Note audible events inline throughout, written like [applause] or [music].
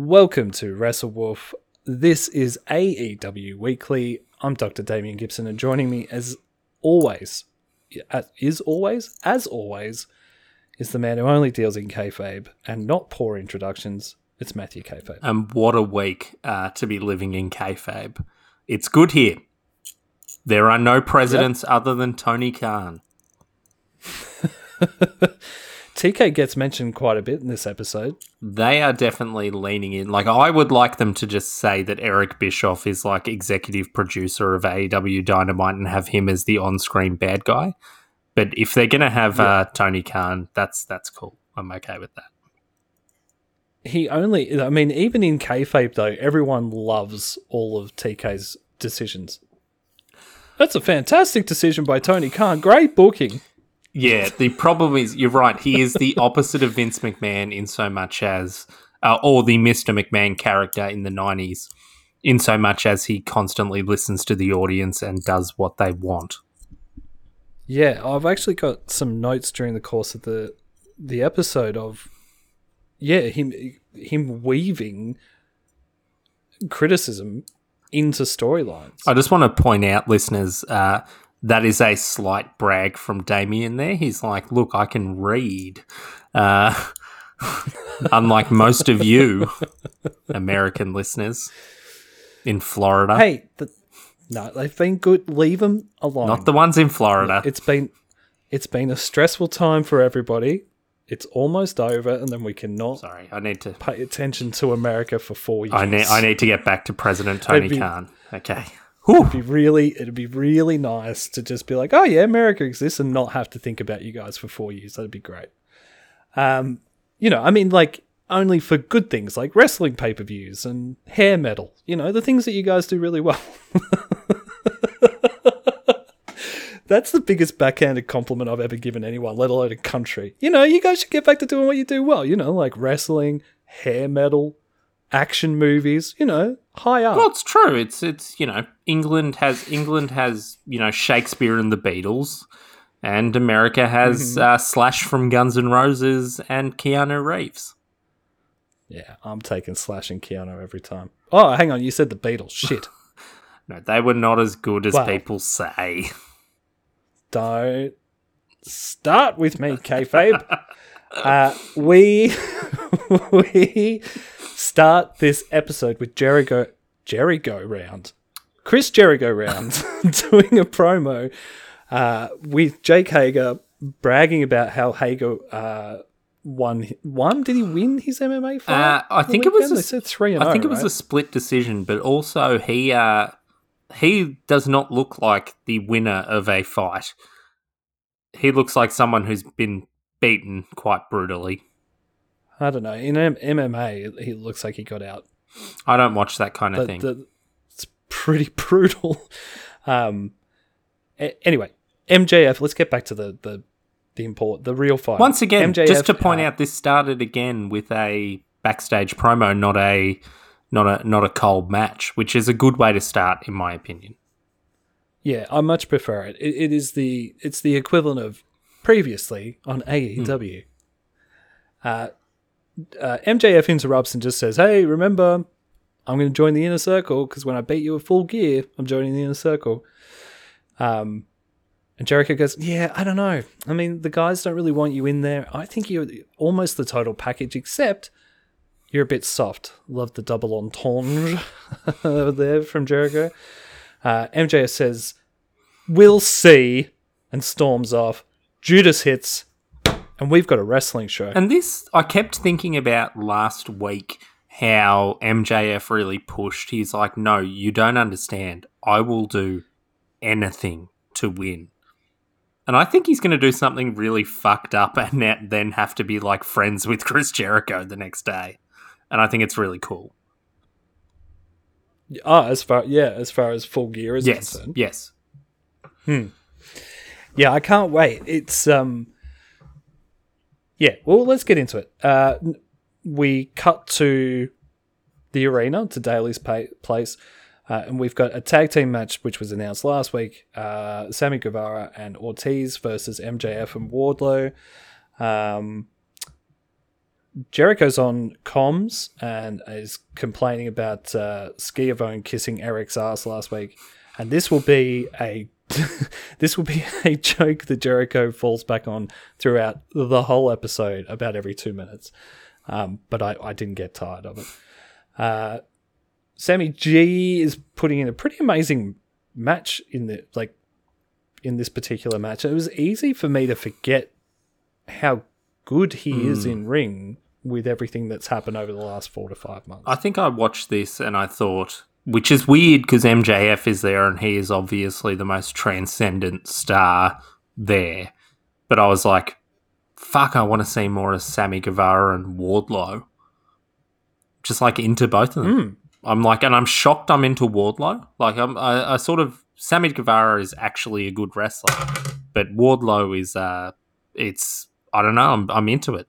Welcome to WrestleWolf. This is AEW Weekly. I'm Dr. Damian Gibson, and joining me as always, as, is always, as always, is the man who only deals in kayfabe and not poor introductions. It's Matthew Kayfabe. And what a week uh, to be living in kayfabe. It's good here. There are no presidents other than Tony Khan. [laughs] TK gets mentioned quite a bit in this episode. They are definitely leaning in. Like, I would like them to just say that Eric Bischoff is like executive producer of AEW Dynamite and have him as the on screen bad guy. But if they're going to have uh, Tony Khan, that's that's cool. I'm okay with that. He only, I mean, even in kayfabe though, everyone loves all of TK's decisions. That's a fantastic decision by Tony Khan. Great booking. Yeah, the problem is you're right. He is the [laughs] opposite of Vince McMahon in so much as, uh, or the Mr. McMahon character in the '90s, in so much as he constantly listens to the audience and does what they want. Yeah, I've actually got some notes during the course of the the episode of yeah him him weaving criticism into storylines. I just want to point out, listeners, uh, that is a slight brag from Damian there. He's like, look, I can read. Uh, [laughs] unlike most of you American listeners in Florida. Hey, the, no, they've been good. Leave them alone. Not the ones in Florida. It's been it's been a stressful time for everybody. It's almost over, and then we cannot Sorry, I need to. pay attention to America for four years. I need. I need to get back to President Tony be- Khan. Okay. It'd be really, it'd be really nice to just be like, oh yeah, America exists, and not have to think about you guys for four years. That'd be great. Um, you know, I mean, like only for good things like wrestling pay per views and hair metal. You know, the things that you guys do really well. [laughs] That's the biggest backhanded compliment I've ever given anyone, let alone a country. You know, you guys should get back to doing what you do well. You know, like wrestling, hair metal, action movies. You know, high up. Well, it's true. It's it's you know England has England has you know Shakespeare and the Beatles, and America has uh, Slash from Guns N' Roses and Keanu Reeves. Yeah, I'm taking Slash and Keanu every time. Oh, hang on, you said the Beatles. Shit. [laughs] [laughs] No, they were not as good as Wow. people say. Don't start with me, kayfabe. [laughs] uh, we we start this episode with Jericho Jericho round, Chris Jericho round, [laughs] [laughs] doing a promo uh, with Jake Hager bragging about how Hager uh, won. Won? Did he win his MMA fight? Uh, I think it was a They said three I think oh, it was right? a split decision, but also he uh, he does not look like the winner of a fight. He looks like someone who's been beaten quite brutally. I don't know. In M- MMA, he looks like he got out I don't watch that kind of the, thing. the- it's pretty [laughs] brutal. Um, a- anyway, MJF. Let's get back to the the the import, the real fight. Once again, MJF, just to point uh, out, this started again with a backstage promo, not a not a not a cold match, which is a good way to start, in my opinion. Yeah, I much prefer it. it. It is the it's the equivalent of previously on AEW. Uh, uh, MJF interrupts and just says, "Hey, remember, I'm going to join the inner circle because when I beat you at full gear, I'm joining the inner circle." Um, and Jericho goes, "Yeah, I don't know. I mean, the guys don't really want you in there. I think you're almost the total package, except." You're a bit soft. Love the double entendre [laughs] there from Jericho. Uh, MJF says, We'll see, and storms off. Judas hits, and we've got a wrestling show. And this, I kept thinking about last week how MJF really pushed. He's like, no, you don't understand. I will do anything to win. And I think he's going to do something really fucked up and [laughs] then have to be like friends with Chris Jericho the next day. And I think it's really cool. Ah, as far yeah, as far as full gear is Yes, concerned. yes. Hmm. Yeah, I can't wait. It's um Yeah, well let's get into it. Uh we cut to the arena to Daily's pa- place. Uh, and we've got a tag team match which was announced last week. Uh, Sammy Guevara and Ortiz versus MJF and Wardlow. Um, Jericho's on comms and is complaining about uh, Schiavone kissing Eric's ass last week, and this will be a [laughs] this will be [laughs] a joke that Jericho falls back on throughout the whole episode, about every two minutes. Um, but I, I didn't get tired of it. Uh, Sammy G is putting in a pretty amazing match in the like in this particular match. It was easy for me to forget how good he mm. is in ring with everything that's happened over the last four to five months. I think I watched this and I thought, which is weird because MJF is there and he is obviously the most transcendent star there. But I was like, fuck, I want to see more of Sammy Guevara and Wardlow. Just like into both of them. Mm. I'm like, and I'm shocked I'm into Wardlow. Like, I'm, I, I sort of, Sammy Guevara is actually a good wrestler, but Wardlow is, uh, it's, I don't know, I'm, I'm into it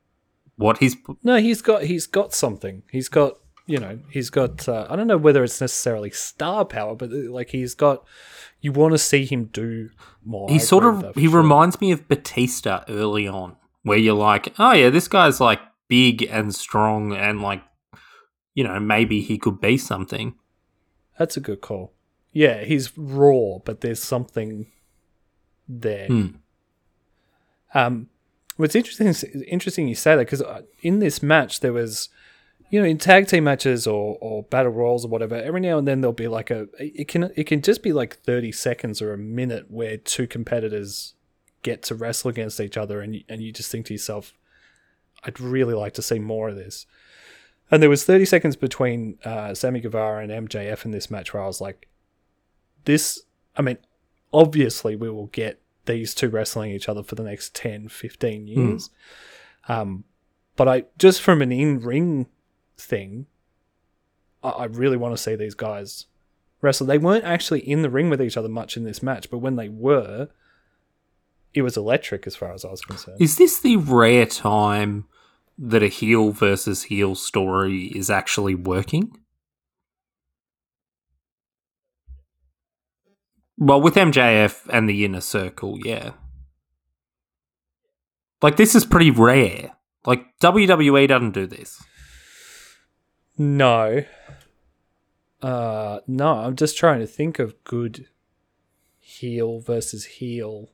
what he's no he's got he's got something he's got you know he's got uh, i don't know whether it's necessarily star power but uh, like he's got you want to see him do more he sort of he sure. reminds me of batista early on where you're like oh yeah this guy's like big and strong and like you know maybe he could be something that's a good call yeah he's raw but there's something there hmm. um What's interesting, is interesting you say that because uh, in this match there was, you know, in tag team matches or, or battle royals or whatever, every now and then there'll be like a it can it can just be like thirty seconds or a minute where two competitors get to wrestle against each other, and and you just think to yourself, I'd really like to see more of this. And there was 30 seconds between uh, Sammy Guevara and MJF in this match where I was like, this, I mean, obviously we will get these two wrestling each other for the next 10, 15 hmm. years. Mm. Um, but I just from an in ring thing, I, I really want to see these guys wrestle. They weren't actually in the ring with each other much in this match, but when they were, it was electric as far as I was concerned. Is this the rare time that a heel versus heel story is actually working? Well, with MJF and the inner circle, yeah. Like this is pretty rare. Like WWE doesn't do this. No. Uh no, I'm just trying to think of good heel versus heel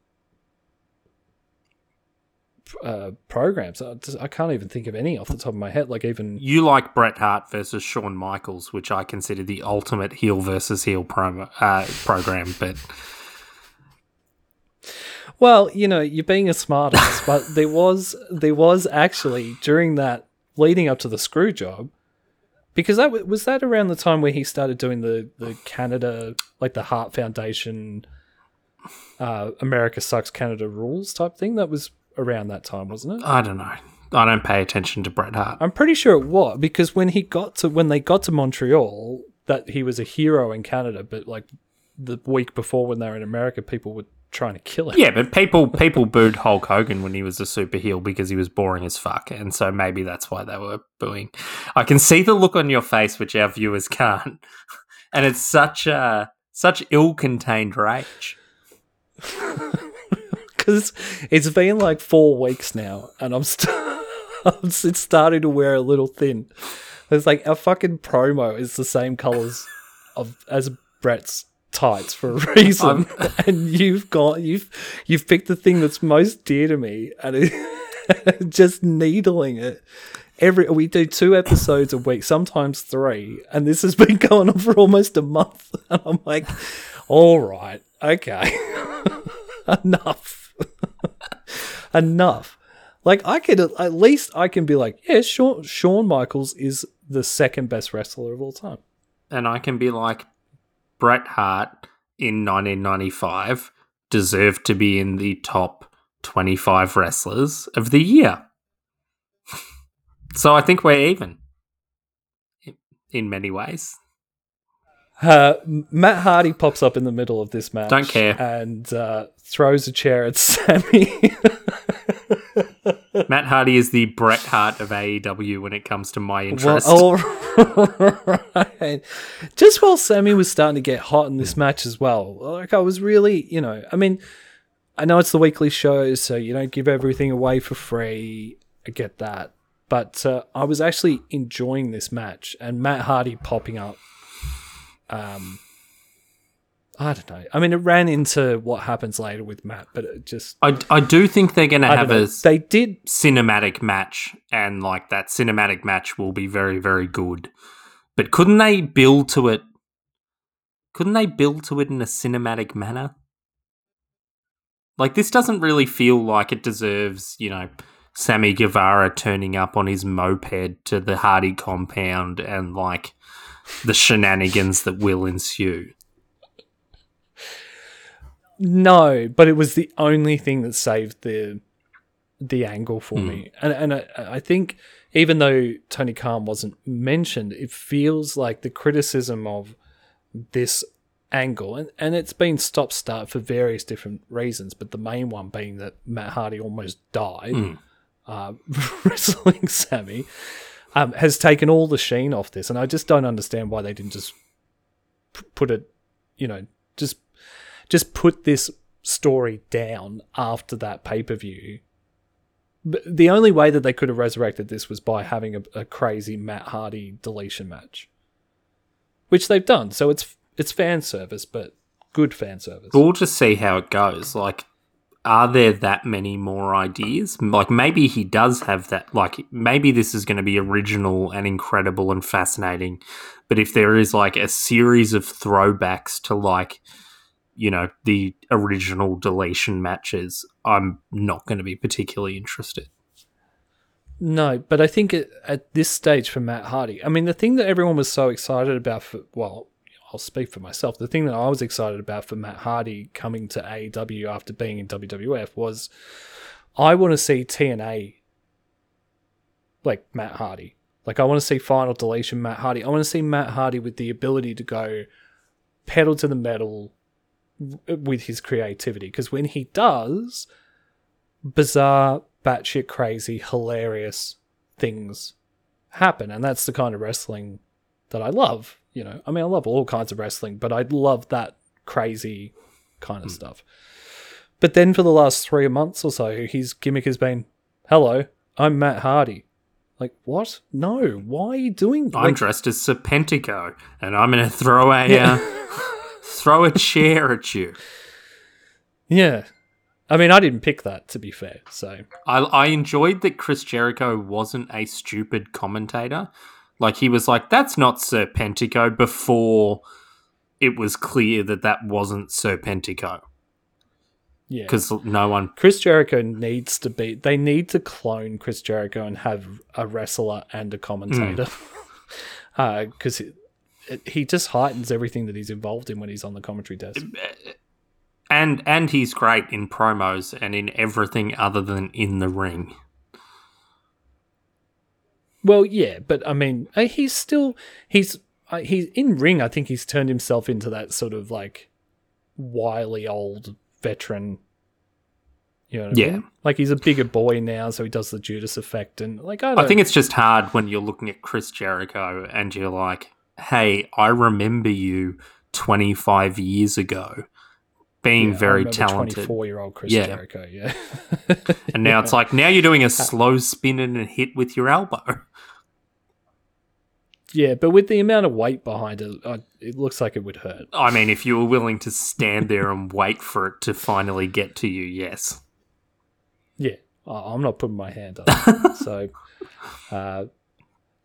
uh, programs. I, just, I, can't even think of any off the top of my head. Like even you like Bret Hart versus Shawn Michaels, which I consider the ultimate heel versus heel promo, uh, program. But well, you know, you're being a smartass, but there was there was actually during that leading up to the screw job. Because that was that around the time where he started doing the, the Canada like the Hart Foundation uh, America sucks Canada rules type thing that was around that time, wasn't it? I don't know. I don't pay attention to Bret Hart. I'm pretty sure it was because when he got to when they got to Montreal, that he was a hero in Canada, but like the week before when they were in America, people were trying to kill him. Yeah, but people people booed Hulk Hogan when he was a super heel because he was boring as fuck, and so maybe that's why they were booing. I can see the look on your face, which our viewers [laughs] can't, and it's such a such ill contained rage. [laughs] because it's been like four weeks now, and I'm still [laughs] it's starting to wear a little thin. It's like our fucking promo is the same colors of as Bret's tights for a [laughs] reason, [laughs] and you've got you've you've picked the thing that's most dear to me, and it, [laughs] just needling it. Every we do two episodes a week, sometimes three, and this has been going on for almost a month. And I'm like, all right, okay, enough. enough. Like I could at least I can be like, yeah, Shawn, Shawn Michaels is the second best wrestler of all time, and I can be like, Bret Hart in 1995 deserved to be in the top 25 wrestlers of the year. [laughs] so I think we're even in many ways. Uh, Matt Hardy pops up in the middle of this match. Don't care. And uh, throws a chair at [laughs] Sammy. [laughs] Matt Hardy is the Bret Hart of AEW when it comes to my interest. Well, right. Just while Sammy was starting to get hot in this match as well, like I was really, you know, I mean, I know it's the weekly show, so you don't give everything away for free. I get that. but uh, I was actually enjoying this match and Matt Hardy popping up. Um, I don't know. I mean, it ran into what happens later with Matt, but it just I, I do think they're going to have a They did cinematic match, and like that cinematic match will be very, very good. But couldn't they build to it? Couldn't they build to it in a cinematic manner? Like this doesn't really feel like it deserves, you know, Sammy Guevara turning up on his moped to the Hardy compound and like the shenanigans that will ensue. No, but it was the only thing that saved the the angle for me. And and I, I think even though Tony Khan wasn't mentioned, it feels like the criticism of this angle and, and it's been stop start for various different reasons, but the main one being that Matt Hardy almost died uh, [laughs] wrestling Sammy. Um, has taken all the sheen off this, and I just don't understand why they didn't just put it, you know, just just put this story down after that pay per view. The only way that they could have resurrected this was by having a, a crazy Matt Hardy deletion match, which they've done. So it's it's fan service, but good fan service. We'll just see how it goes. Like, are there that many more ideas? Like, maybe he does have that. Like, maybe this is going to be original and incredible and fascinating. But if there is like a series of throwbacks to like, you know, the original deletion matches, I'm not going to be particularly interested. No, but I think at, this stage for Matt Hardy, I mean, the thing that everyone was so excited about for, well, I'll speak for myself. The thing that I was excited about for Matt Hardy coming to AEW after being in WWF was I want to see TNA like Matt Hardy. Like, I want to see Final Deletion Matt Hardy. I want to see Matt Hardy with the ability to go pedal to the metal with his creativity. Because when he does, bizarre, batshit crazy, hilarious things happen. And that's the kind of wrestling that I love. You know, I mean, I love all kinds of wrestling, but I love that crazy kind of stuff. But then for the last three months or so, his gimmick has been, "Hello, I'm Matt Hardy." Like what? No, why are you doing? I'm Like, dressed as Serpentico, and I'm going to throw a Yeah. uh, [laughs] throw a chair at you. yeah, I mean, I didn't pick that to be fair. So I, I enjoyed that Chris Jericho wasn't a stupid commentator. Like he was like, "That's not Serpentico." Before it was clear that that wasn't Serpentico, yeah, because no one. Chris Jericho needs to be. They need to clone Chris Jericho and have a wrestler and a commentator, hmm. [laughs] uh, because it, it, he just heightens everything that he's involved in when he's on the commentary desk. And and he's great in promos and in everything other than in the ring. Well, yeah, but I mean, uh, he's still he's uh, he's in ring. I think he's turned himself into that sort of like wily old veteran. You know what I Yeah. mean? Like he's a bigger boy now, so he does the Judas effect, and like I, don't, I think it's just hard when you're looking at Chris Jericho and you're like, "Hey, I remember you 25 years ago." Being yeah, very talented. Twenty-four-year-old Chris Yeah. Jericho, yeah. [laughs] And now it's like now you're doing a [laughs] slow spin and a hit with your elbow. yeah, but with the amount of weight behind it, uh, it looks like it would hurt. I mean, if you were willing to stand there and wait for it to finally get to you, yes. Yeah, I- I'm not putting my hand up. [laughs] so, uh,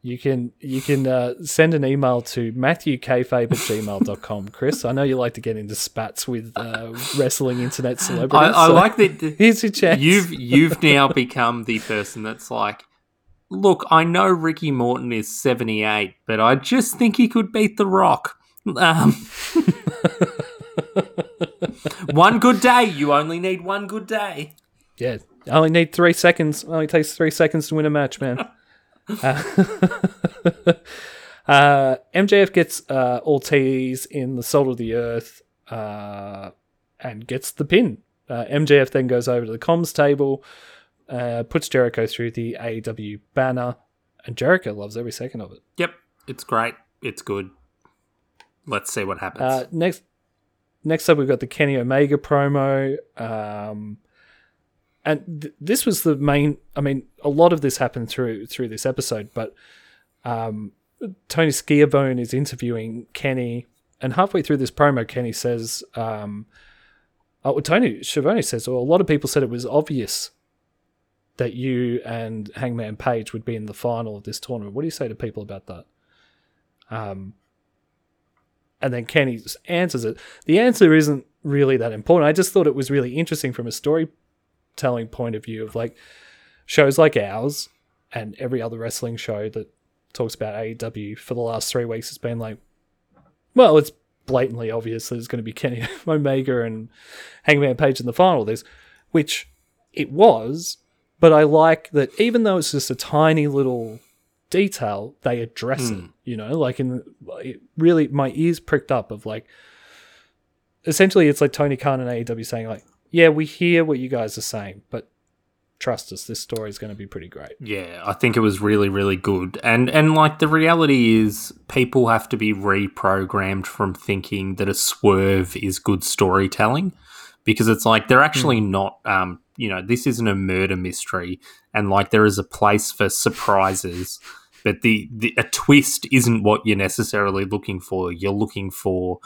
you can you can uh, send an email to matthewkfabe at gmail.com, Chris. I know you like to get into spats with uh, wrestling internet I, celebrities. I so like that [laughs] Here's your chance. you've you've now become the person that's like, look, I know Ricky Morton is 78, but I just think he could beat The Rock. Um, [laughs] one good day. You only need one good day. Yeah, I only need three seconds. It only takes three seconds to win a match, man. Uh, [laughs] uh, MJF gets uh, Ortiz in the Salt of the Earth uh, and gets the pin. Uh, MJF then goes over to the comms table, uh, puts Jericho through the AEW banner, and Jericho loves every second of it. Yep, it's great. It's good. Let's see what happens. Uh, next, next up, we've got the Kenny Omega promo. Um, and th- this was the main. I mean, a lot of this happened through through this episode, but um, Tony Schiavone is interviewing Kenny, and halfway through this promo, Kenny says, um, "Oh, well, Tony Schiavone says, well, a lot of people said it was obvious." That you and Hangman Page would be in the final of this tournament. What do you say to people about that? Um, and then Kenny answers it. The answer isn't really that important. I just thought it was really interesting from a storytelling point of view of like shows like ours and every other wrestling show that talks about AEW for the last three weeks has been like, well, it's blatantly obvious that it's going to be Kenny [laughs] Omega and Hangman Page in the final this, which it was, but I like that even though it's just a tiny little detail, they address it. Hmm. You know, like in it really, my ears pricked up of like, essentially, it's like Tony Khan and AEW saying like, yeah, we hear what you guys are saying, but trust us, this story is going to be pretty great. Yeah, I think it was really, really good. And and like the reality is people have to be reprogrammed from thinking that a swerve is good storytelling. Because it's like they're actually not um, you know, this isn't a murder mystery and like there is a place for surprises. But the, the a twist isn't what you're necessarily looking for. You're looking for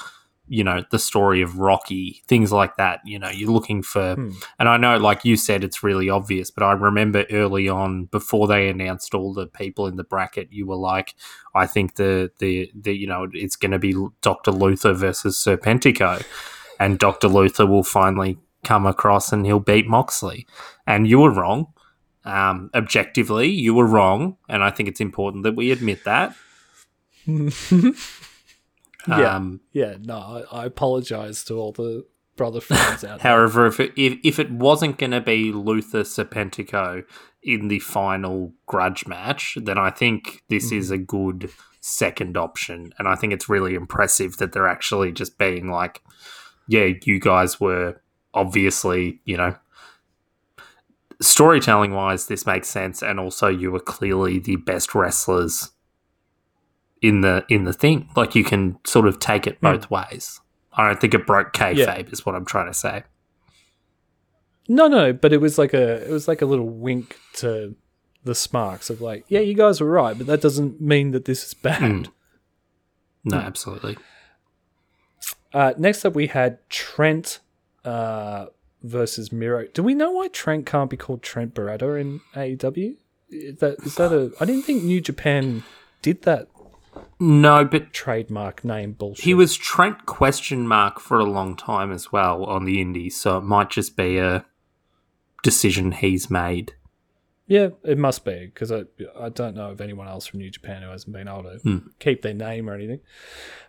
you know the story of Rocky, things like that. You know, you're looking for, and I know, like you said, it's really obvious. But I remember early on, before they announced all the people in the bracket, you were like, I think the the the you know it's going to be Doctor Luther versus Serpentico, and Doctor Luther will finally come across and he'll beat Moxley, and you were wrong. Um, objectively, you were wrong, and I think it's important that we admit that. [laughs] Yeah. Um, Yeah, no, I, I apologize to all the brother [laughs] fans out there. However, if it, if, if it wasn't going to be Luther Serpentico in the final grudge match, then I think this is a good second option. And I think it's really impressive that they're actually just being like, yeah, you guys were obviously, you know, storytelling wise, this makes sense. And also, you were clearly the best wrestlers in the in the thing. Like you can sort of take it both ways. I don't think it broke kayfabe, Yeah. is what I'm trying to say. No, no, but it was like a it was like a little wink to the Smarks of like, yeah, you guys were right, but that doesn't mean that this is bad. Mm. [laughs] No, absolutely. Uh, next up, we had Trent uh, versus Miro. Do we know why Trent can't be called Trent Beretta in AEW? Is that is that a? I didn't think New Japan did that No, but trademark name bullshit. he was Trent question mark for a long time as well on the indies, so it might just be a decision he's made. Yeah, it must be because I I don't know of anyone else from New Japan who hasn't been able to Hmm. keep their name or anything.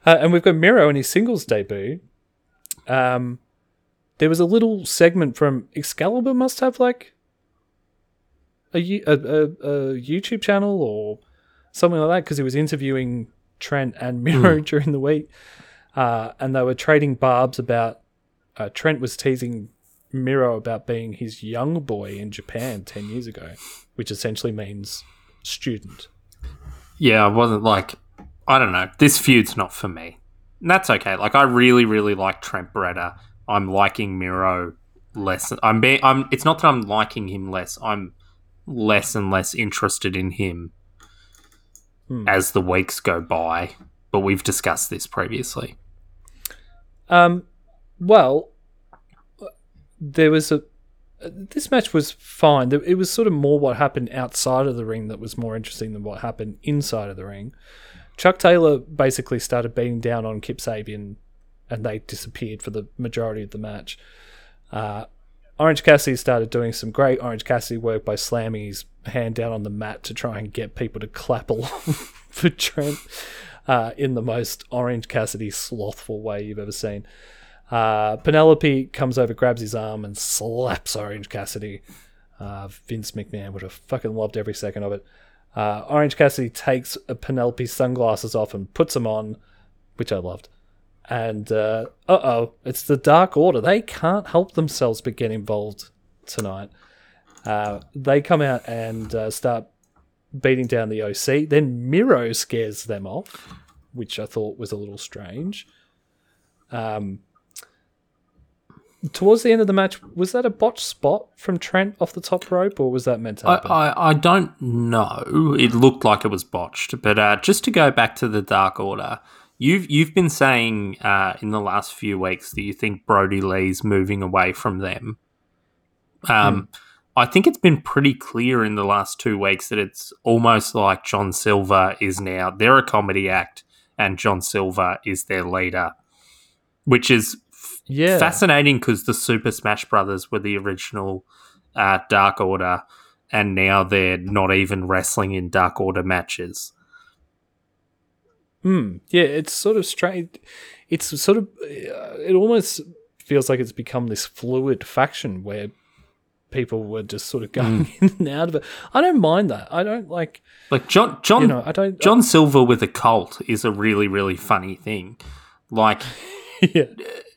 Uh, and we've got Miro in his singles debut. Um, there was a little segment from Excalibur. Must have like a a, a, a YouTube channel or something like that because he was interviewing Trent and Miro [laughs] during the week, uh, and they were trading barbs about. Uh, Trent was teasing Miro about being his young boy in Japan 10 years ago, which essentially means student. Yeah, I wasn't like I don't know. This feud's not for me. And that's okay. Like I really, really like Trent Beretta. I'm liking Miro less. I'm being. I'm. It's not that I'm liking him less. I'm less and less interested in him Hmm. as the weeks go by. But we've discussed this previously. Um, well, there was a. This match was fine. It was sort of more what happened outside of the ring that was more interesting than what happened inside of the ring. Chuck Taylor basically started beating down on Kip Sabian, and they disappeared for the majority of the match. Uh, Orange Cassidy started doing some great Orange Cassidy work by slamming his hand down on the mat to try and get people to clap along [laughs] for Trent uh, in the most Orange Cassidy slothful way you've ever seen. Uh, Penelope comes over, grabs his arm, and slaps Orange Cassidy. Uh, Vince McMahon would have fucking loved every second of it. Uh, Orange Cassidy takes Penelope's sunglasses off and puts them on, which I loved. And uh oh, it's the Dark Order. They can't help themselves but get involved tonight. Uh, they come out and uh, start beating down the OC. Then Miro scares them off, which I thought was a little strange. Um, towards the end of the match, was that a botched spot from Trent off the top rope, or was that meant to I, happen? I, I don't know. It looked like it was botched, but uh, just to go back to the Dark Order, you've you've been saying uh, in the last few weeks that you think Brodie Lee's moving away from them. Um, I think it's been pretty clear in the last two weeks that it's almost like John Silver is now they're a comedy act, and John Silver is their leader, which is yeah, fascinating because the Super Smash Brothers were the original uh, Dark Order, and now they're not even wrestling in Dark Order matches. Hmm. Yeah, it's sort of strange. It's sort of. Uh, it almost feels like it's become this fluid faction where people were just sort of mm. going [laughs] in and out of it. I don't mind that. I don't like. Like John John You know, I don't. John Silver with a cult is a really really funny thing. Like [laughs] yeah.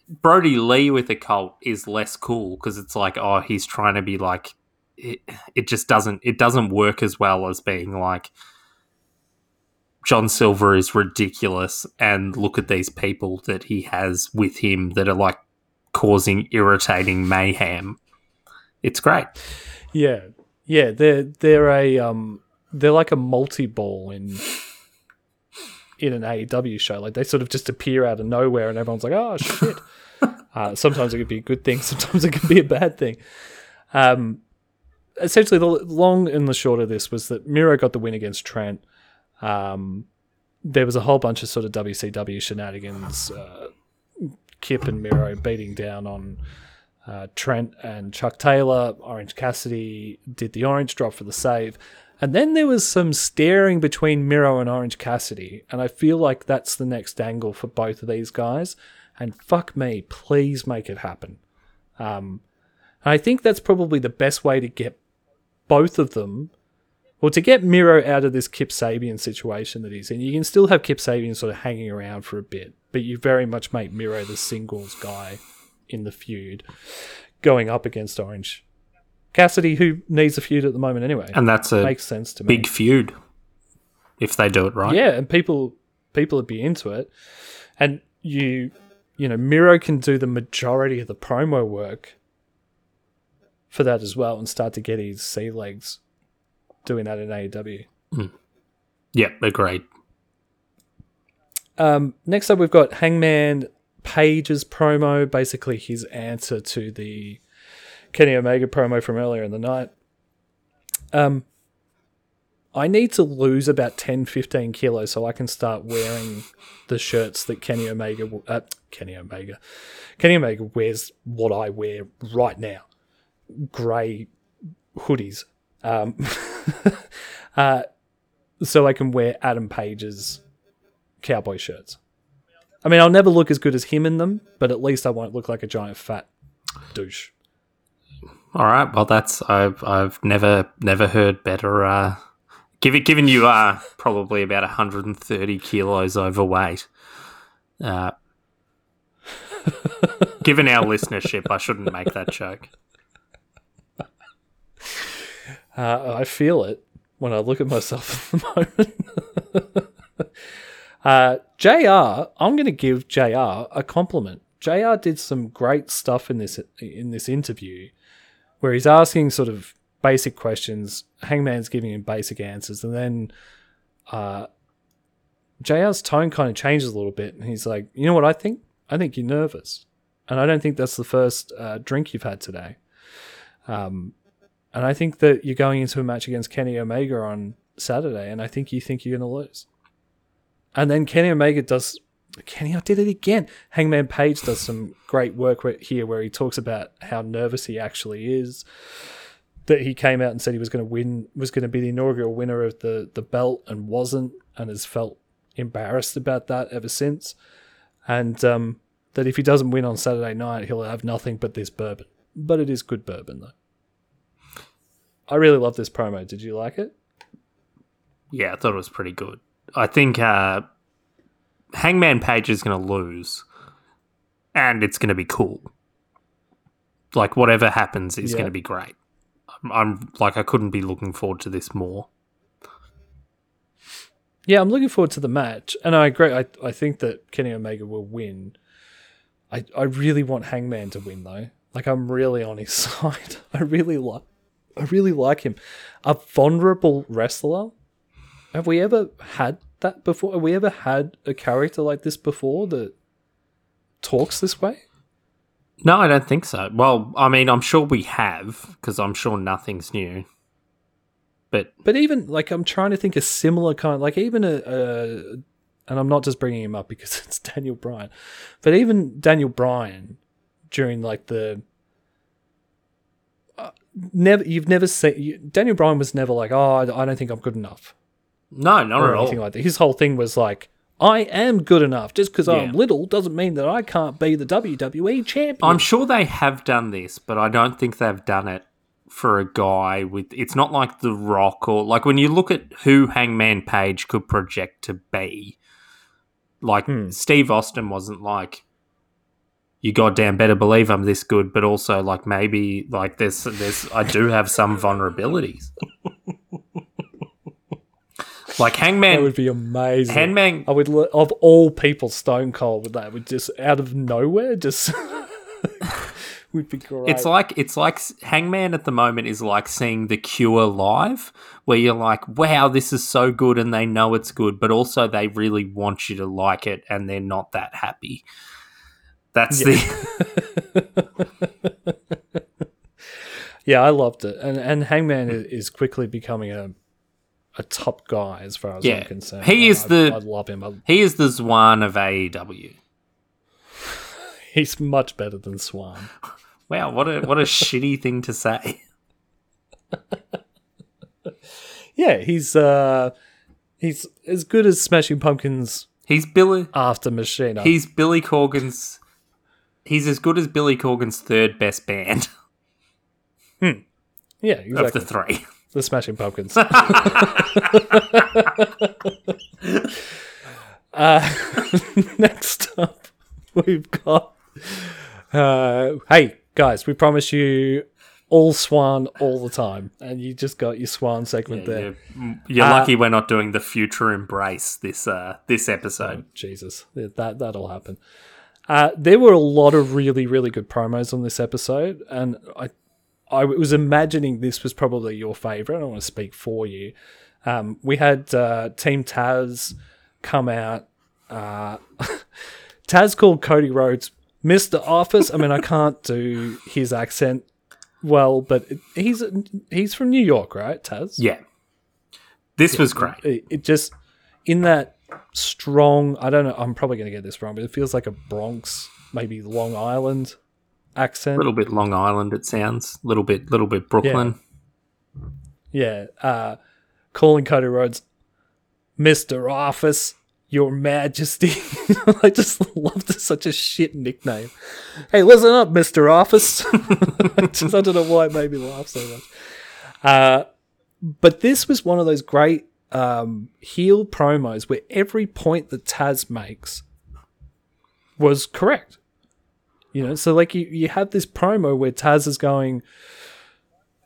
Brodie Lee with a cult is less cool because it's like oh he's trying to be like it, it just doesn't it doesn't work as well as being like John Silver is ridiculous and look at these people that he has with him that are like causing irritating mayhem. It's great. Yeah, yeah, they're they're a um they're like a multi ball in in an AEW show. Like they sort of just appear out of nowhere, and everyone's like, "Oh shit!" [laughs] uh, sometimes it could be a good thing, [laughs] sometimes it could be a bad thing. Um, essentially, the long and the short of this was that Miro got the win against Trent. Um, there was a whole bunch of sort of WCW shenanigans. Uh, Kip and Miro beating down on uh, Trent and Chuck Taylor. Orange Cassidy did the orange drop for the save. And then there was some staring between Miro and Orange Cassidy. And I feel like that's the next angle for both of these guys. And fuck me, please make it happen. Um, I think that's probably the best way to get both of them. Well, to get Miro out of this Kip Sabian situation that he's in, you can still have Kip Sabian sort of hanging around for a bit, but you very much make Miro the singles guy in the feud, going up against Orange Cassidy, who needs a feud at the moment anyway. And that's a Makes sense to me. big feud if they do it right. Yeah, and people people would be into it. And you you know, Miro can do the majority of the promo work for that as well and start to get his sea legs doing that in AEW. Yeah, agreed. Um, next up, we've got Hangman Page's promo, basically his answer to the Kenny Omega promo from earlier in the night. Um, I need to lose about 10, 15 kilos so I can start wearing the shirts that Kenny Omega, uh, Kenny Omega, Kenny Omega wears what I wear right now, grey hoodies. Um, [laughs] uh, so I can wear Adam Page's cowboy shirts. I mean, I'll never look as good as him in them, but at least I won't look like a giant fat douche. All right. Well, that's I've I've never never heard better. Uh, given given you are probably about 130 kilos overweight. Uh, [laughs] given our listenership, I shouldn't make that joke. Uh, I feel it when I look at myself [laughs] at the moment. [laughs] uh, JR, I'm going to give JR a compliment. JR did some great stuff in this in this interview, where he's asking sort of basic questions. Hangman's giving him basic answers, and then uh, JR's tone kind of changes a little bit, and he's like, "You know what I think? I think you're nervous, and I don't think that's the first uh, drink you've had today." Um, and I think that you're going into a match against Kenny Omega on Saturday, and I think you think you're going to lose. And then Kenny Omega does. Kenny, I did it again. Hangman Page does some great work here where he talks about how nervous he actually is. That he came out and said he was going to win, was going to be the inaugural winner of the, the belt and wasn't, and has felt embarrassed about that ever since. And um, that if he doesn't win on Saturday night, he'll have nothing but this bourbon. But it is good bourbon, though. I really love this promo. Did you like it? Yeah, I thought it was pretty good. I think uh, Hangman Page is going to lose, and it's going to be cool. Like whatever happens is Yeah. going to be great. I'm, I'm like I couldn't be looking forward to this more. Yeah, I'm looking forward to the match, and I agree. I I think that Kenny Omega will win. I I really want Hangman to win though. Like I'm really on his [laughs] side. I really like I really like him. A vulnerable wrestler. Have we ever had that before? Have we ever had a character like this before that talks this way? No, I don't think so. Well, I mean, I'm sure we have because I'm sure nothing's new. But But even like I'm trying to think a similar kind, like even a, a and I'm not just bringing him up because [laughs] it's Daniel Bryan, but even Daniel Bryan during like the uh, never you've never seen you, Daniel Bryan was never like oh I, I don't think I'm good enough no, not or at all. anything like that. His whole thing was like I am good enough. Just because I'm Yeah. little doesn't mean that I can't be the WWE champion. I'm sure they have done this, but I don't think they've done it for a guy with. It's not like The Rock or like when you look at who Hangman Page could project to be. Like Hmm. Steve Austin wasn't like. You goddamn better believe I'm this good, but also like maybe like there's there's I do have some vulnerabilities. [laughs] like that Hangman, would be amazing. Hangman, I would, lo- of all people, Stone Cold with that would just out of nowhere just [laughs] would be great. It's like it's like Hangman at the moment is like seeing the Cure live, where you're like, "Wow, this is so good," and they know it's good, but also they really want you to like it, and they're not that happy. That's the yeah, [laughs] I loved it, and and Hangman is quickly becoming a a top guy as far as Yeah. I'm concerned. He I- is the- I, I love him. I, he is the Zwan of AEW. [laughs] he's much better than Zwan. Wow, what a what a [laughs] shitty thing to say. Yeah, he's uh he's as good as Smashing Pumpkins He's Billy. after Machina. He's Billy Corgan's. He's as good as Billy Corgan's third best band Hmm. yeah, of the three. The Smashing Pumpkins. [laughs] uh, [laughs] next up, we've got. Uh, hey, guys, we promise you all Zwan all the time, and you just got your Zwan segment there. You're, you're Uh, lucky we're not doing the future embrace this uh this episode. Jesus, that that'll happen. Uh, there were a lot of really, really good promos on this episode, and I, I was imagining this was probably your favorite. I don't want to speak for you. Um, we had uh, Team Taz come out. Uh, [laughs] Taz called Cody Rhodes Mr. Office. I mean, I can't do his accent well, but he's he's from New York, right? Taz. Yeah. This was great. it, it just in that strong i don't know i'm probably going to get this wrong but it feels like a bronx maybe long island A little bit Long Island it sounds. A little bit little bit Brooklyn. yeah uh calling cody rhodes mr office your majesty [laughs] i just loved such a shit nickname hey listen up mr office [laughs] just, i don't know why it made me laugh so much uh but this was one of those great um, heel promos where every point that Taz makes was correct. You know, so like you, you have this promo where Taz is going,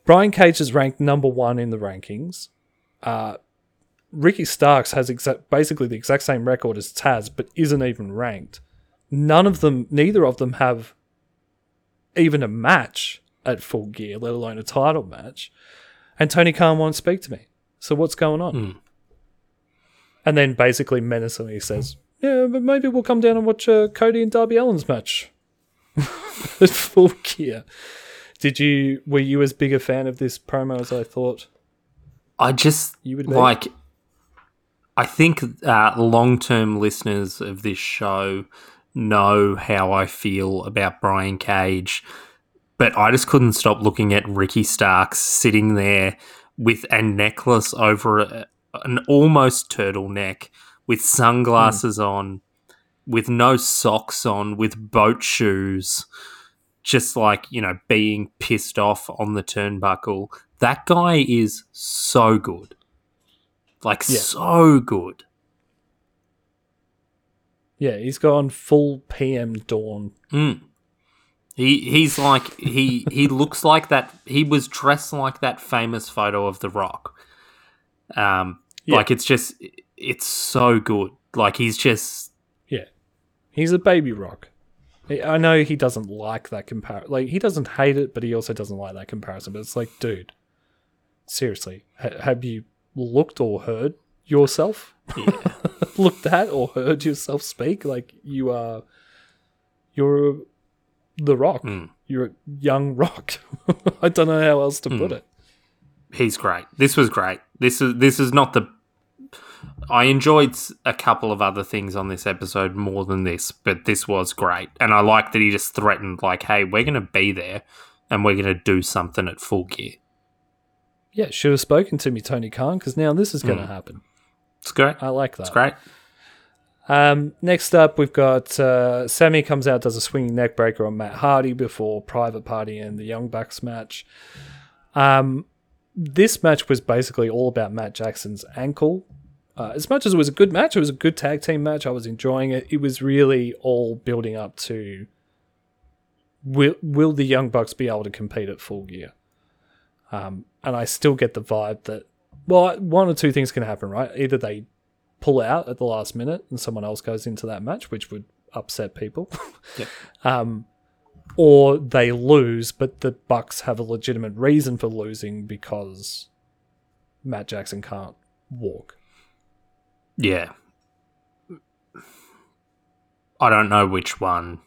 Brian Cage is ranked number one in the rankings. Uh, Ricky Starks has exact, basically the exact same record as Taz, but isn't even ranked. None of them, neither of them have even a match at full gear, let alone a title match. And Tony Khan won't speak to me. So what's going on? Hmm. And then basically menacingly says, "Yeah, but maybe we'll come down and watch uh, Cody and Darby Allin's match at full gear." Did you were you as big a fan of this promo as I thought? I just You would be. like I think uh, long-term listeners of this show know how I feel about Brian Cage, but I just couldn't stop looking at Ricky Starks sitting there with a necklace over a, an almost turtleneck, with sunglasses on, with no socks on, with boat shoes, just like you know being pissed off on the turnbuckle. That guy is so good. Like Yeah. so good. Yeah, he's gone full PM Dawn. Mm. He he's like he he [laughs] looks like that. He was dressed like that famous photo of The Rock. Um, Yeah. like it's just it's so good. Like he's just he's a baby rock. I know he doesn't like that comparison. Like he doesn't hate it, but he also doesn't like that comparison. But it's like, dude, seriously, ha- have you looked or heard yourself? Yeah. [laughs] looked at or heard yourself speak? Like you are, you're the Rock. Mm. You're a young Rock. [laughs] I don't know how else to put Mm. it. He's great. This was great. This is this is not the. I enjoyed a couple of other things on this episode more than this, but this was great, and I like that he just threatened, like, "Hey, we're going to be there, and we're going to do something at full gear." Yeah, should have spoken to me, Tony Khan, because now this is going to Mm. happen. It's great. I like that. It's great. Um, next up, we've got uh, Sammy comes out, does a swinging neckbreaker on Matt Hardy before Private Party and the Young Bucks match. Um, this match was basically all about Matt Jackson's ankle. Uh, as much as it was a good match, it was a good tag team match. I was enjoying it. It was really all building up to will, will the Young Bucks be able to compete at full gear? Um, and I still get the vibe that, well, one or two things can happen, right? Either they pull out at the last minute and someone else goes into that match, which would upset people. [laughs] Yep. um, or they lose, but the Bucks have a legitimate reason for losing because Matt Jackson can't walk. Yeah. I don't know which one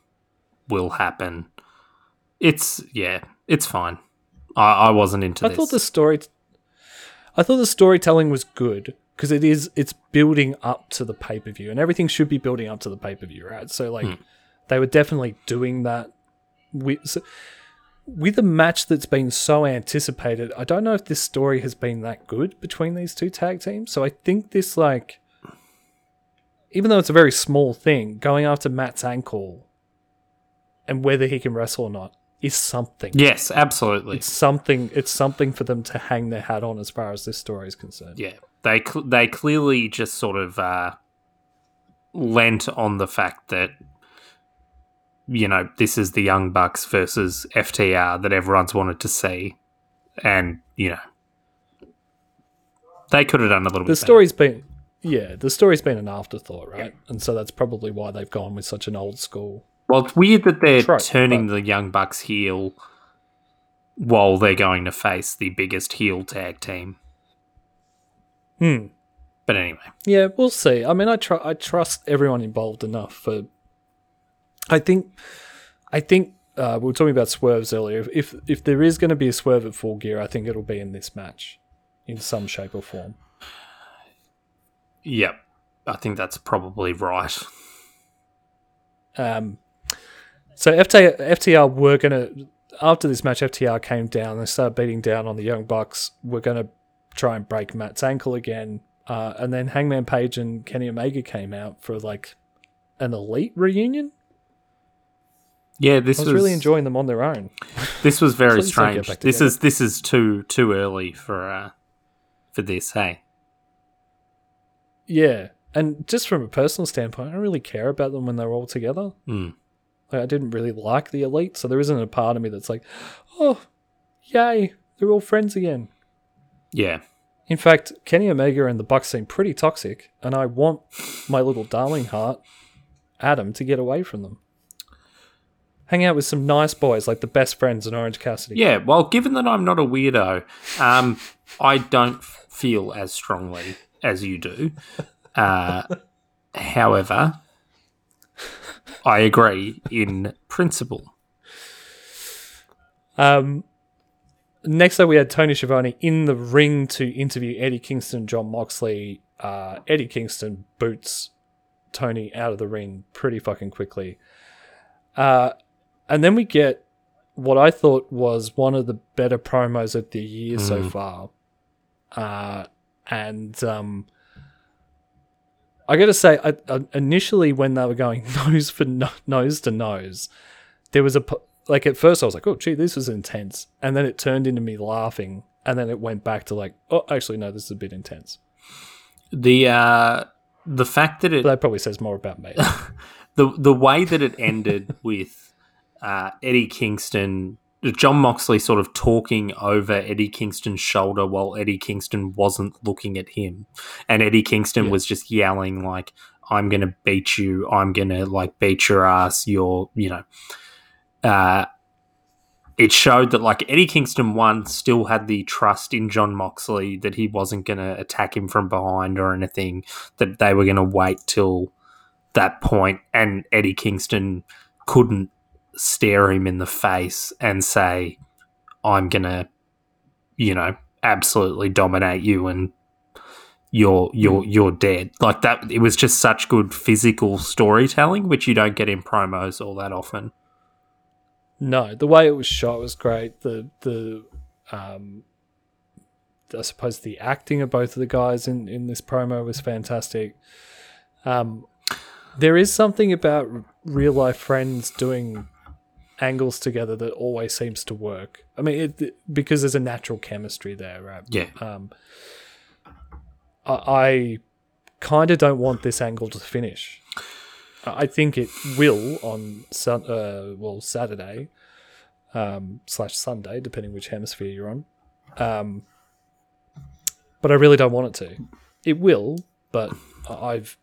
will happen. It's yeah, it's fine. I, I wasn't into I this. thought the story, I thought the storytelling was good because it is it's building up to the pay per view, and everything should be building up to the pay per view, right? So like, Hmm. they were definitely doing that with so, with a match that's been so anticipated. I don't know if this story has been that good between these two tag teams. So I think this like, even though it's a very small thing, going after Matt's ankle and whether he can wrestle or not is something. yes, absolutely. It's something. It's something for them to hang their hat on as far as this story is concerned. yeah, they cl- they clearly just sort of uh, lent on the fact that you know this is the Young Bucks versus FTR that everyone's wanted to see, and you know they could have done a little bit. The story's been, yeah, the story's been an afterthought, right? And so that's probably why they've gone with such an old school. Well, it's weird that they're Trope, turning the Young Bucks heel while they're going to face the biggest heel tag team. Hmm. But anyway, Yeah, we'll see. I mean, I tr- I trust everyone involved enough for. I think, I think uh, we were talking about swerves earlier. If if there is going to be a swerve at full gear, I think it'll be in this match, in some shape or form. Yep, I think that's probably right. Um, so FTR, FTR were gonna after this match, FTR came down. They started beating down on the Young Bucks. We're gonna try and break Matt's ankle again. Uh, and then Hangman Page and Kenny Omega came out for like an elite reunion. Yeah, this I was, was really enjoying them on their own. This was very Please don't get strange. This is this is too too early for uh for this. Hey, Yeah, and just from a personal standpoint, I don't really care about them when they're all together. Hmm. Like, I didn't really like the elite, so there isn't a part of me that's like, oh, yay, they're all friends again. yeah, In fact, Kenny Omega and the Bucks seem pretty toxic, and I want my little darling heart, Adam, to get away from them. Hang out with some nice boys like the best friends in Orange Cassidy. yeah. Well, given that I'm not a weirdo, um, I don't feel as strongly as you do. Uh, however, I agree in principle. Um, next up, we had Tony Schiavone in the ring to interview Eddie Kingston, Jon Moxley. Uh, Eddie Kingston boots Tony out of the ring pretty fucking quickly. Uh, and then we get what I thought was one of the better promos of the year so Mm. far. Uh, and um, I got to say, I, I, initially when they were going [laughs] nose for no, nose to nose, there was a like at first I was like, oh gee, this was intense, and then it turned into me laughing, and then it went back to like, oh, actually no, this is a bit intense. The uh, the fact that it But that probably says more about me. [laughs] the the way that it ended [laughs] with uh, Eddie Kingston, Jon Moxley sort of talking over Eddie Kingston's shoulder while Eddie Kingston wasn't looking at him, and Eddie Kingston Yeah. was just yelling like, I'm going to beat you. I'm going to like beat your ass. You're, you know, uh, it showed that like Eddie Kingston one still had the trust in Jon Moxley that he wasn't going to attack him from behind or anything. That they were going to wait till that point, and Eddie Kingston couldn't stare him in the face and say, "I'm going to, you know, absolutely dominate you and." You're you're you're dead. Like that. It was just such good physical storytelling, which you don't get in promos all that often. No, the way it was shot was great. The the um, I suppose the acting of both of the guys in in this promo was fantastic. Um, there is something about real life friends doing angles together that always seems to work. I mean, it, because there's a natural chemistry there, right? Yeah. Um, I, I kind of don't want this angle to finish. I think it will on sun, uh, well Saturday um, slash Sunday, depending which hemisphere you're on. Um, but I really don't want it to. It will, but I've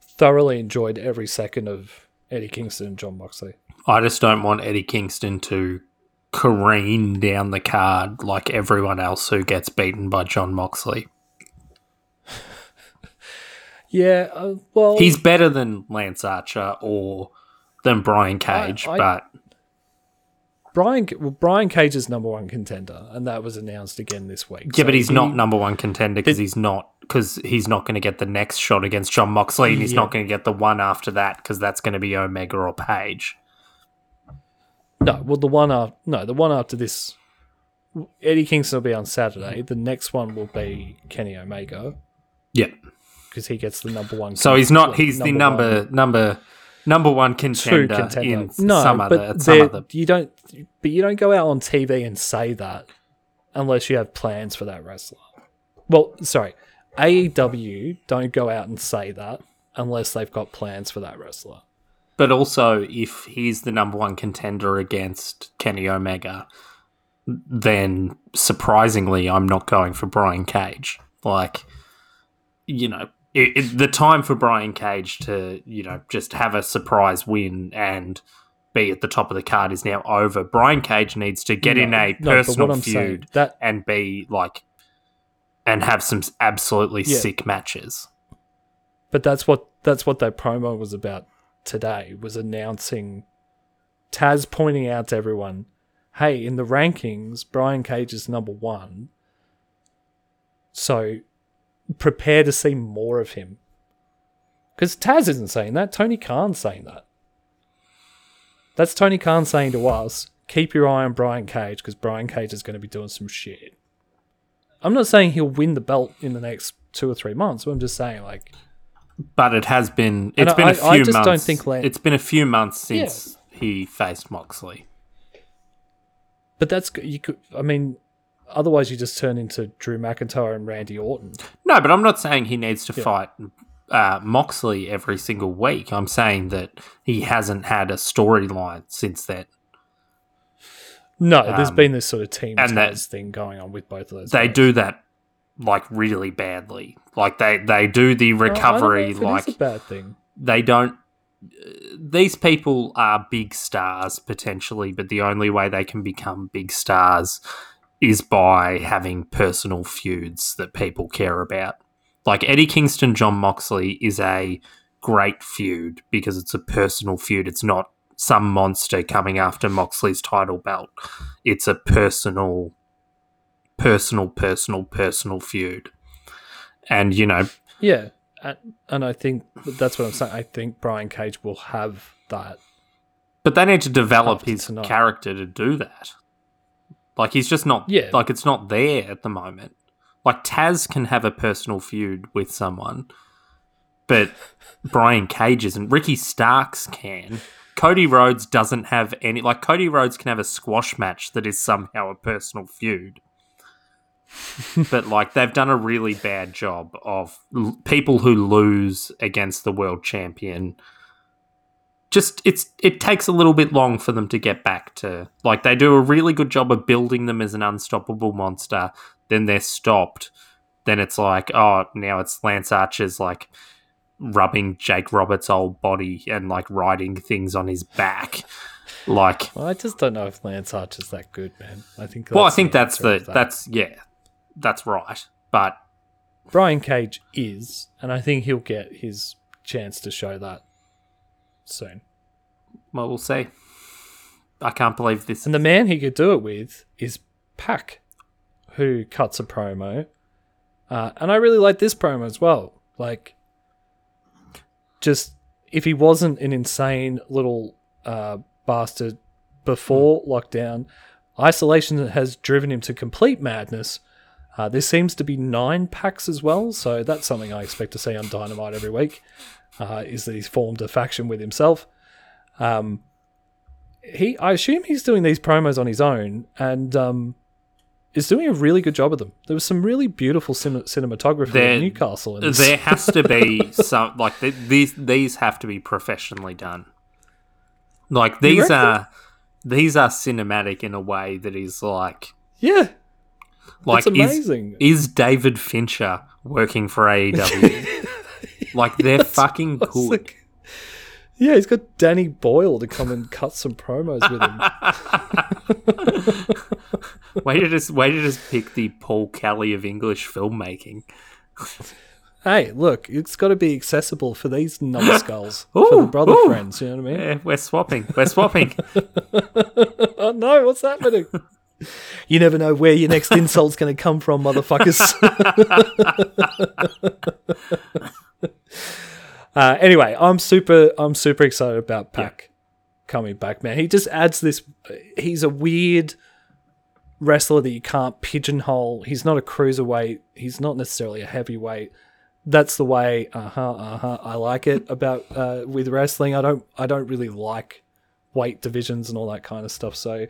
thoroughly enjoyed every second of Eddie Kingston and Jon Moxley. I just don't want Eddie Kingston to careen down the card like everyone else who gets beaten by Jon Moxley. [laughs] Yeah, uh, well, He's better than Lance Archer or than Brian Cage, I- but Brian. Well, Brian Cage is number one contender, and that was announced again this week. yeah, So but he's he- not number one contender because he's not because he's not going to get the next shot against Jon Moxley, and he's Yeah. not going to get the one after that because that's going to be Omega or Page. No, well, the one after no, the one after this, Eddie Kingston will be on Saturday. The next one will be Kenny Omega Yeah, because he gets the number one. so he's not. He's the one, number number number one contender, contender. in no, some other some other you don't. But you don't go out on TV and say that unless you have plans for that wrestler. Well, sorry, AEW don't go out and say that unless they've got plans for that wrestler. But also, if he's the number one contender against Kenny Omega, then surprisingly, I'm not going for Brian Cage. Like, you know, it, it, the time for Brian Cage to, you know, just have a surprise win and be at the top of the card is now over. Brian Cage needs to get in a no, personal I'm saying, feud that and be like, and have some absolutely Yeah. sick matches. But that's what that's what that promo was about today. Was announcing Taz pointing out to everyone, "Hey, in the rankings, Brian Cage is number one. So prepare to see more of him." Because Taz isn't saying that. Tony Khan's saying that. That's Tony Khan saying to us, "Keep your eye on Brian Cage because Brian Cage is going to be doing some shit." I'm not saying he'll win the belt in the next two or three months. But I'm just saying, like, But it has been. And It's been a I- few I just months. don't think Lan- it's been a few months since he faced Moxley. But that's you could. I mean, otherwise you just turn into Drew McIntyre and Randy Orton. No, but I'm not saying he needs to fight uh, Moxley every single week. I'm saying that he hasn't had a storyline since then. No, there's been this sort of team and that- thing going on with both of those. They guys. do that like really badly. Like they they do the I don't know recovery if it is like a bad thing. they don't uh, these people are big stars potentially but the only way they can become big stars is by having personal feuds that people care about like eddie kingston jon moxley is a great feud because it's a personal feud it's not some monster coming after moxley's title belt it's a personal personal personal personal feud and you know Yeah, and, and I think that's what I'm saying. I think Brian Cage will have that. But they need to develop his tonight. character to do that. Like he's just not Yeah. like it's not there at the moment. Like Taz can have a personal feud with someone, but Brian Cage isn't. Ricky Starks can. Cody Rhodes doesn't have any like Cody Rhodes can have a squash match that is somehow a personal feud. But like they've done a really bad job of l- people who lose against the world champion just it's it takes a little bit long for them to get back to like they do a really good job of building them as an unstoppable monster then they're stopped then it's like oh now it's lance archer's like rubbing Jake Roberts' old body and like riding things on his back. Like, Well, I just don't know if Lance Archer's that good, man. I think. well, I think that's the that. that's yeah, that's right. But Brian Cage is, and I think he'll get his chance to show that soon. well, we'll see. I can't believe this. And the man he could do it with is Pac, who cuts a promo. Uh, and I really like this promo as well. Like, just if he wasn't an insane little uh, bastard before lockdown, isolation has driven him to complete madness. Uh, there seems to be nine packs as well, so that's something I expect to see on Dynamite every week. Uh, is that he's formed a faction with himself? Um, he, I assume he's doing these promos on his own, and um, is doing a really good job of them. There was some really beautiful cin- cinematography There- in Newcastle. In this. there has to be [laughs] some like th- these these have to be professionally done. Like these are these are cinematic in a way that is like yeah, like it's is amazing. is David Fincher working for AEW? [laughs] like they're fucking good. like- yeah, he's got Danny Boyle to come and cut some promos with him. [laughs] Way to just way to just pick the Paul Kelly of English filmmaking. hey, look, it's got to be accessible for these numbskulls, [laughs] for the brother ooh. friends. You know what I mean? Yeah, we're swapping. We're swapping. Oh no, what's happening? [laughs] you never know where your next insult's going to come from, motherfuckers. [laughs] [laughs] uh, anyway, I'm super, I'm super excited about Pac coming back, man. He just adds this. He's a weird wrestler that you can't pigeonhole. He's not a cruiserweight. He's not necessarily a heavyweight. That's the way. Uh huh. Uh huh. I like it about uh, with wrestling. I don't. I don't really like weight divisions and all that kind of stuff. So,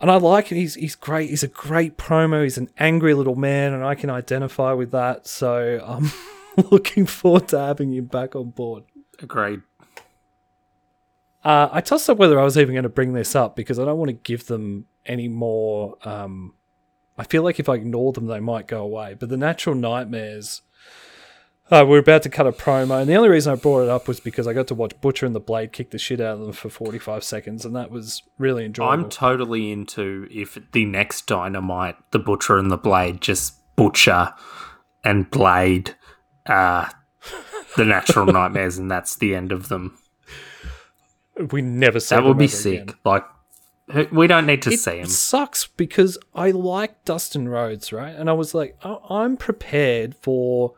and I like it. He's he's great. He's a great promo. He's an angry little man, and I can identify with that. So I'm [laughs] looking forward to having him back on board. Agreed. Uh, I tossed up whether I was even going to bring this up because I don't want to give them any more. Um, I feel like if I ignore them, they might go away. But the natural nightmares. Uh, we're about to cut a promo, and the only reason I brought it up was because I got to watch Butcher and the Blade kick the shit out of them for 45 seconds, and that was really enjoyable. I'm totally into if the next Dynamite, the Butcher and the Blade, just Butcher and Blade, uh, the Natural [laughs] Nightmares, and that's the end of them. we never see That would be sick. again. Like, we don't need to it see him. sucks because I like Dustin Rhodes, right? And I was like, I- I'm prepared for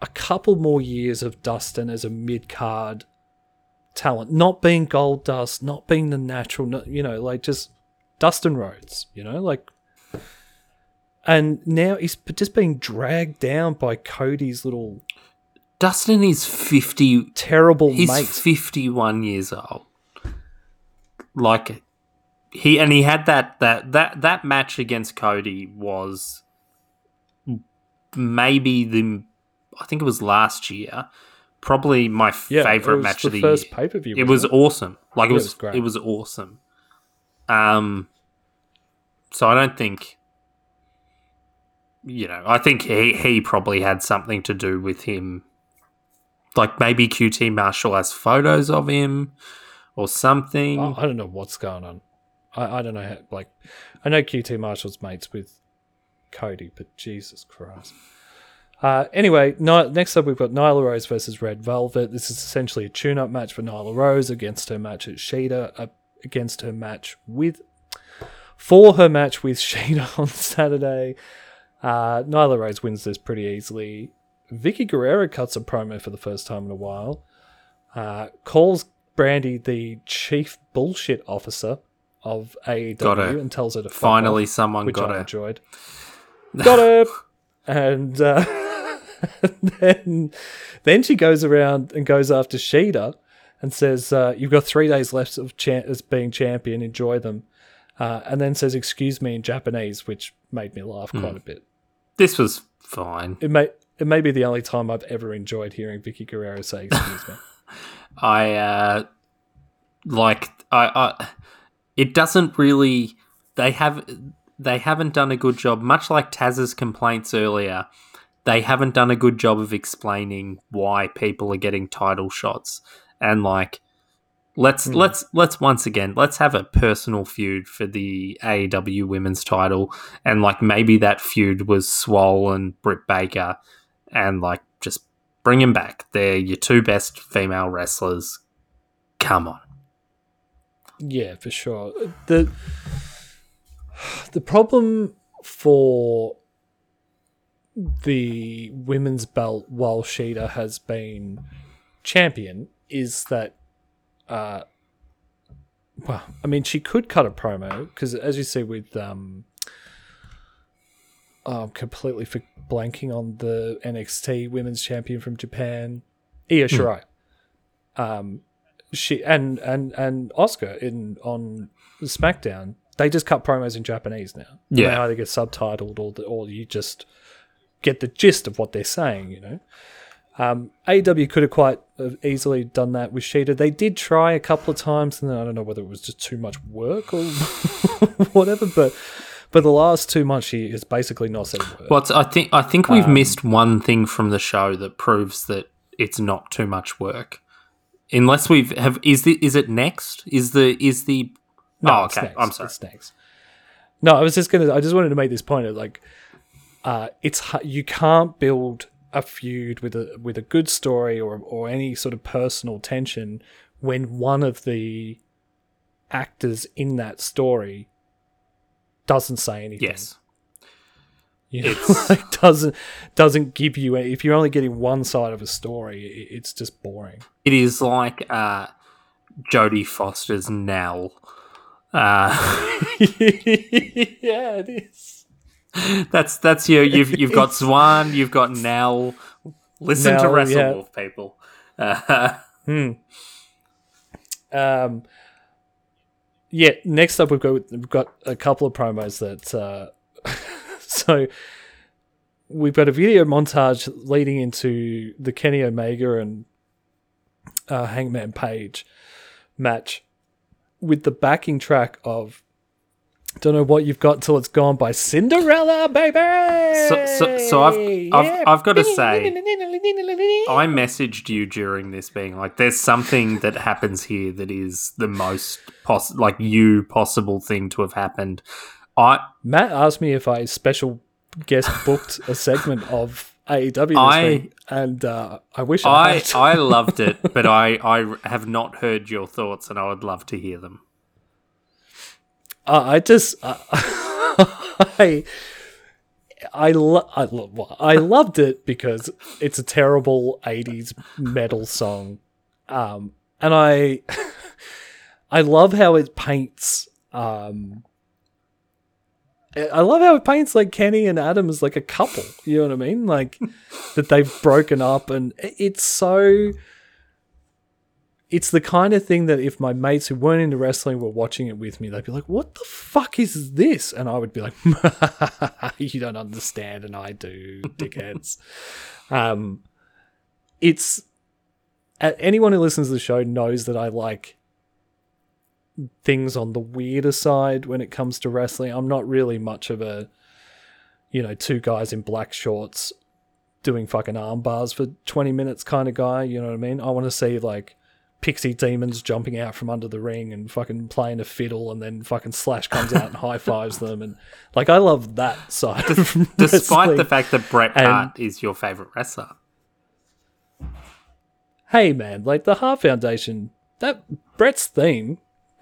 a couple more years of Dustin as a mid card talent, not being Goldust, not being the natural, not, you know, like just Dustin Rhodes, you know, like. And now he's just being dragged down by Cody's little Dustin is 50. terrible He's mate. 51 years old. Like, he, and he had that, that, that, that match against Cody was maybe the, I think it was last year, probably my yeah, favorite match the of the first year. pay per view. It was awesome. Like it Yeah, it was, was great. it was awesome. Um, so I don't think, you know, I think he he probably had something to do with him. Like maybe QT Marshall has photos of him or something. I, I don't know what's going on. I, I don't know. How, like, I know QT Marshall's mates with Cody, but Jesus Christ. Uh, anyway, Ni- next up we've got Nyla Rose versus Red Velvet. This is essentially a tune-up match for Nyla Rose against her match at Shida, uh, against her match with, for her match with [laughs] Shida on Saturday. Uh, Nyla Rose wins this pretty easily. Vickie Guerrero cuts a promo for the first time in a while. Uh, calls Brandi the chief bullshit officer of AEW Got and tells her to Finally, off, someone which got I her. enjoyed. Got her, [laughs] and uh, [laughs] [laughs] then then she goes around and goes after Shida and says, uh, "You've got three days left of cha- as being champion. Enjoy them." Uh, and then says, "Excuse me" in Japanese, which made me laugh quite a bit. This was fine. It may it may be the only time I've ever enjoyed hearing Vickie Guerrero say "excuse me." [laughs] I uh like I, I it doesn't really they have they haven't done a good job much like Taz's complaints earlier they haven't done a good job of explaining why people are getting title shots. And like let's hmm. let's let's once again let's have a personal feud for the AEW women's title. And like maybe that feud was Swole and Britt Baker. And like just bring him back. They're your two best female wrestlers. Come on. Yeah, for sure. The the problem for the women's belt while Shida has been champion is that uh well, I mean she could cut a promo because as you see with um oh, I'm completely for blanking on the NXT women's champion from Japan, Io Shirai. Um she and and and Asuka in on SmackDown, they just cut promos in Japanese now. Yeah. they either get subtitled or the, or you just get the gist of what they're saying. You know, um, AEW could have quite uh, easily done that with Shida. They did try a couple of times, and then I don't know whether it was just too much work or [laughs] whatever. But but the last two months, she has basically not said a word. Well, I think I think we've missed one thing from the show that proves that it's not too much work. Unless we've have is the is it next? Is the is the No, oh it's okay. next. I'm sorry. It's next. No, I was just gonna. I just wanted to make this point. Of like, uh, it's you can't build a feud with a with a good story or or any sort of personal tension when one of the actors in that story doesn't say anything. Yes. You know, It's- [laughs] like doesn't doesn't give you. Any, if you're only getting one side of a story, it, it's just boring. It is like uh, Jodie Foster's Nell. Uh, [laughs] [laughs] yeah, it is. [laughs] that's that's your you've you've got [laughs] Swan, you've got Nell. Listen to Nell, Wrestle yeah. Wolf, people. Uh, [laughs] Um, yeah. Next up, we've got we've got a couple of promos that. Uh, so we've got a video montage leading into the Kenny Omega and uh, Hangman Page match with the backing track of. Don't know what you've got till it's gone by Cinderella, baby. So- so- so I've- I've- I've gotta say, I [laughs] messaged you during this, being like, "There's something that happens here that is the most poss- like you possible thing to have happened." I Matt asked me if I special guest booked a segment of AEW this I- week, and uh, I wish I, I. I loved it, [laughs] but I I have not heard your thoughts, and I would love to hear them. Uh, I just uh, [laughs] I I, lo- I, lo- I loved it because it's a terrible 80s metal song um and I [laughs] I love how it paints um I love how it paints like Kenny and Adam as like a couple. You know what I mean? Like that they've broken up, and it's so. It's the kind of thing that if my mates who weren't into wrestling were watching it with me, they'd be like, "What the fuck is this?" And I would be like, [laughs] "You don't understand, and I do, dickheads." um, it's anyone who listens to the show knows that I like things on the weirder side when it comes to wrestling. I'm not really much of a, you know, two guys in black shorts doing fucking arm bars for 20 minutes kind of guy. You know what I mean? I want to see like pixie demons jumping out from under the ring and fucking playing a fiddle and then fucking Slash comes out and high fives them. And like, I love that side [laughs] Despite the fact that Bret And- Hart is your favorite wrestler, hey man, like the Hart Foundation, that Bret's theme. [laughs]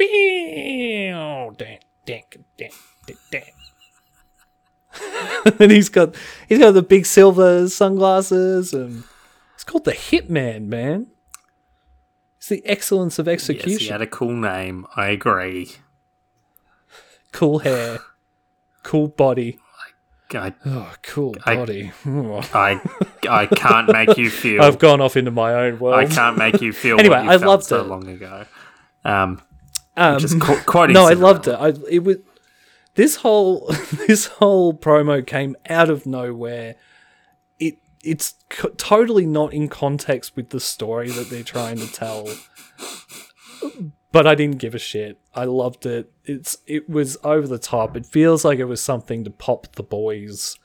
[laughs] and he's got he's got the big silver sunglasses and it's called the Hitman, man. It's the excellence of execution. yes, he had a cool name. I agree. cool hair, cool body. I, Oh, cool I- body. [laughs] I, I can't make you feel. I've gone off into my own world. I can't make you feel. Anyway, you I loved so it. long ago. Um, Um, just qu- quite. no, I loved it. I it was this whole [laughs] this whole promo came out of nowhere. It it's co- totally not in context with the story that they're trying to tell. But I didn't give a shit. I loved it. It's it was over the top. It feels like it was something to pop the boys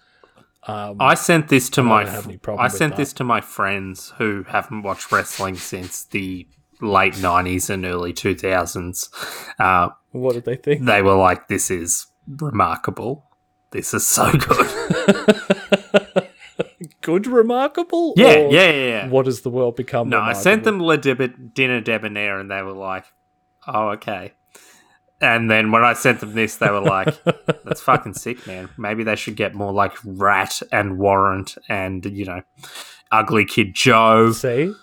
Um, I sent this to I my. don't have any problem I sent this to my friends who haven't watched wrestling since the late '90s and early 2000s. Uh, what did they think? they were like, "This is remarkable. This is so good." [laughs] Good, remarkable. yeah, yeah, yeah, yeah. What does the world become? No, I sent them Le Deb- Dinner Debonair, and they were like, "Oh, okay." And then when I sent them this, they were like, [laughs] "That's fucking sick, man. Maybe they should get more like Ratt and Warrant and you know, Ugly Kid Joe." See,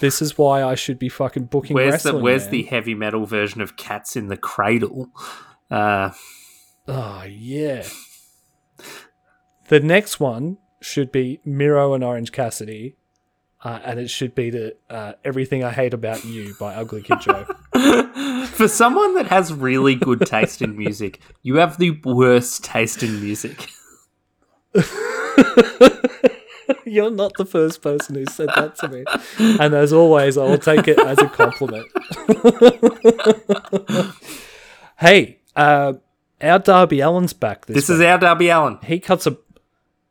this is why I should be fucking booking Where's the. Where's man. the heavy metal version of Cats in the Cradle? Uh, Oh yeah. The next one should be Miro and Orange Cassidy, uh, and it should be the uh, "Everything I Hate About You" by Ugly Kid Joe. [laughs] for someone that has really good taste in music, you have the worst taste in music. [laughs] You're not the first person who said that to me, and as always, I will take it as a compliment. [laughs] hey, uh, our Darby Allin's back this. This week. is our Darby Allin. he cuts a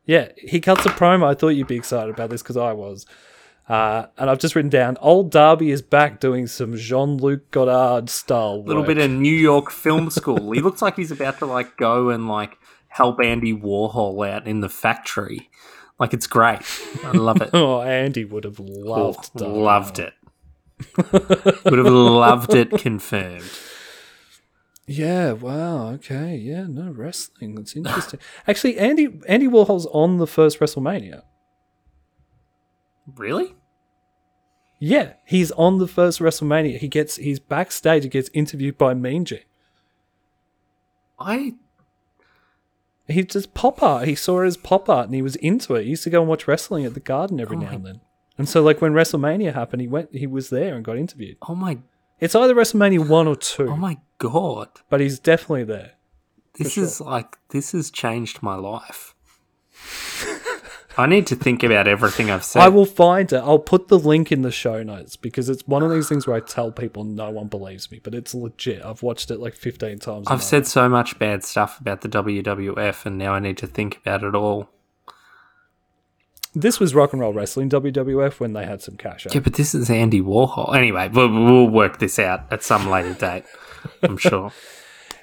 yeah he cuts a promo i thought you'd be excited about this because i was uh, and i've just written down old darby is back doing some jean-luc godard style A little bit of New York film school. he looks like he's about to like go and like help Andy Warhol out in the factory. Like it's great. I love it. [laughs] oh andy would have loved Oh, loved it. Would have loved it confirmed. Yeah wow okay yeah no wrestling that's interesting actually andy andy warhol's on the first wrestlemania Really? yeah he's on the first wrestlemania he gets he's backstage he gets interviewed by mean gene I He just pop art. He saw it as pop art and he was into it. He used to go and watch wrestling at the garden every Oh now my- and then. And so like when WrestleMania happened, he went he was there and got interviewed. oh my It's either WrestleMania one or two, oh my god. but he's definitely there. This sure. is like this has changed my life. I need to think about everything I've said. I will find it. I'll put the link in the show notes because it's one of these things where I tell people no one believes me, but it's legit. I've watched it like 15 times. I've said so much bad stuff about the WWF, and now I need to think about it all. This was Rock and Roll Wrestling WWF when they had some cash. out. Yeah, but this is Andy Warhol. Anyway, we'll, we'll work this out at some later date. I'm [laughs] sure.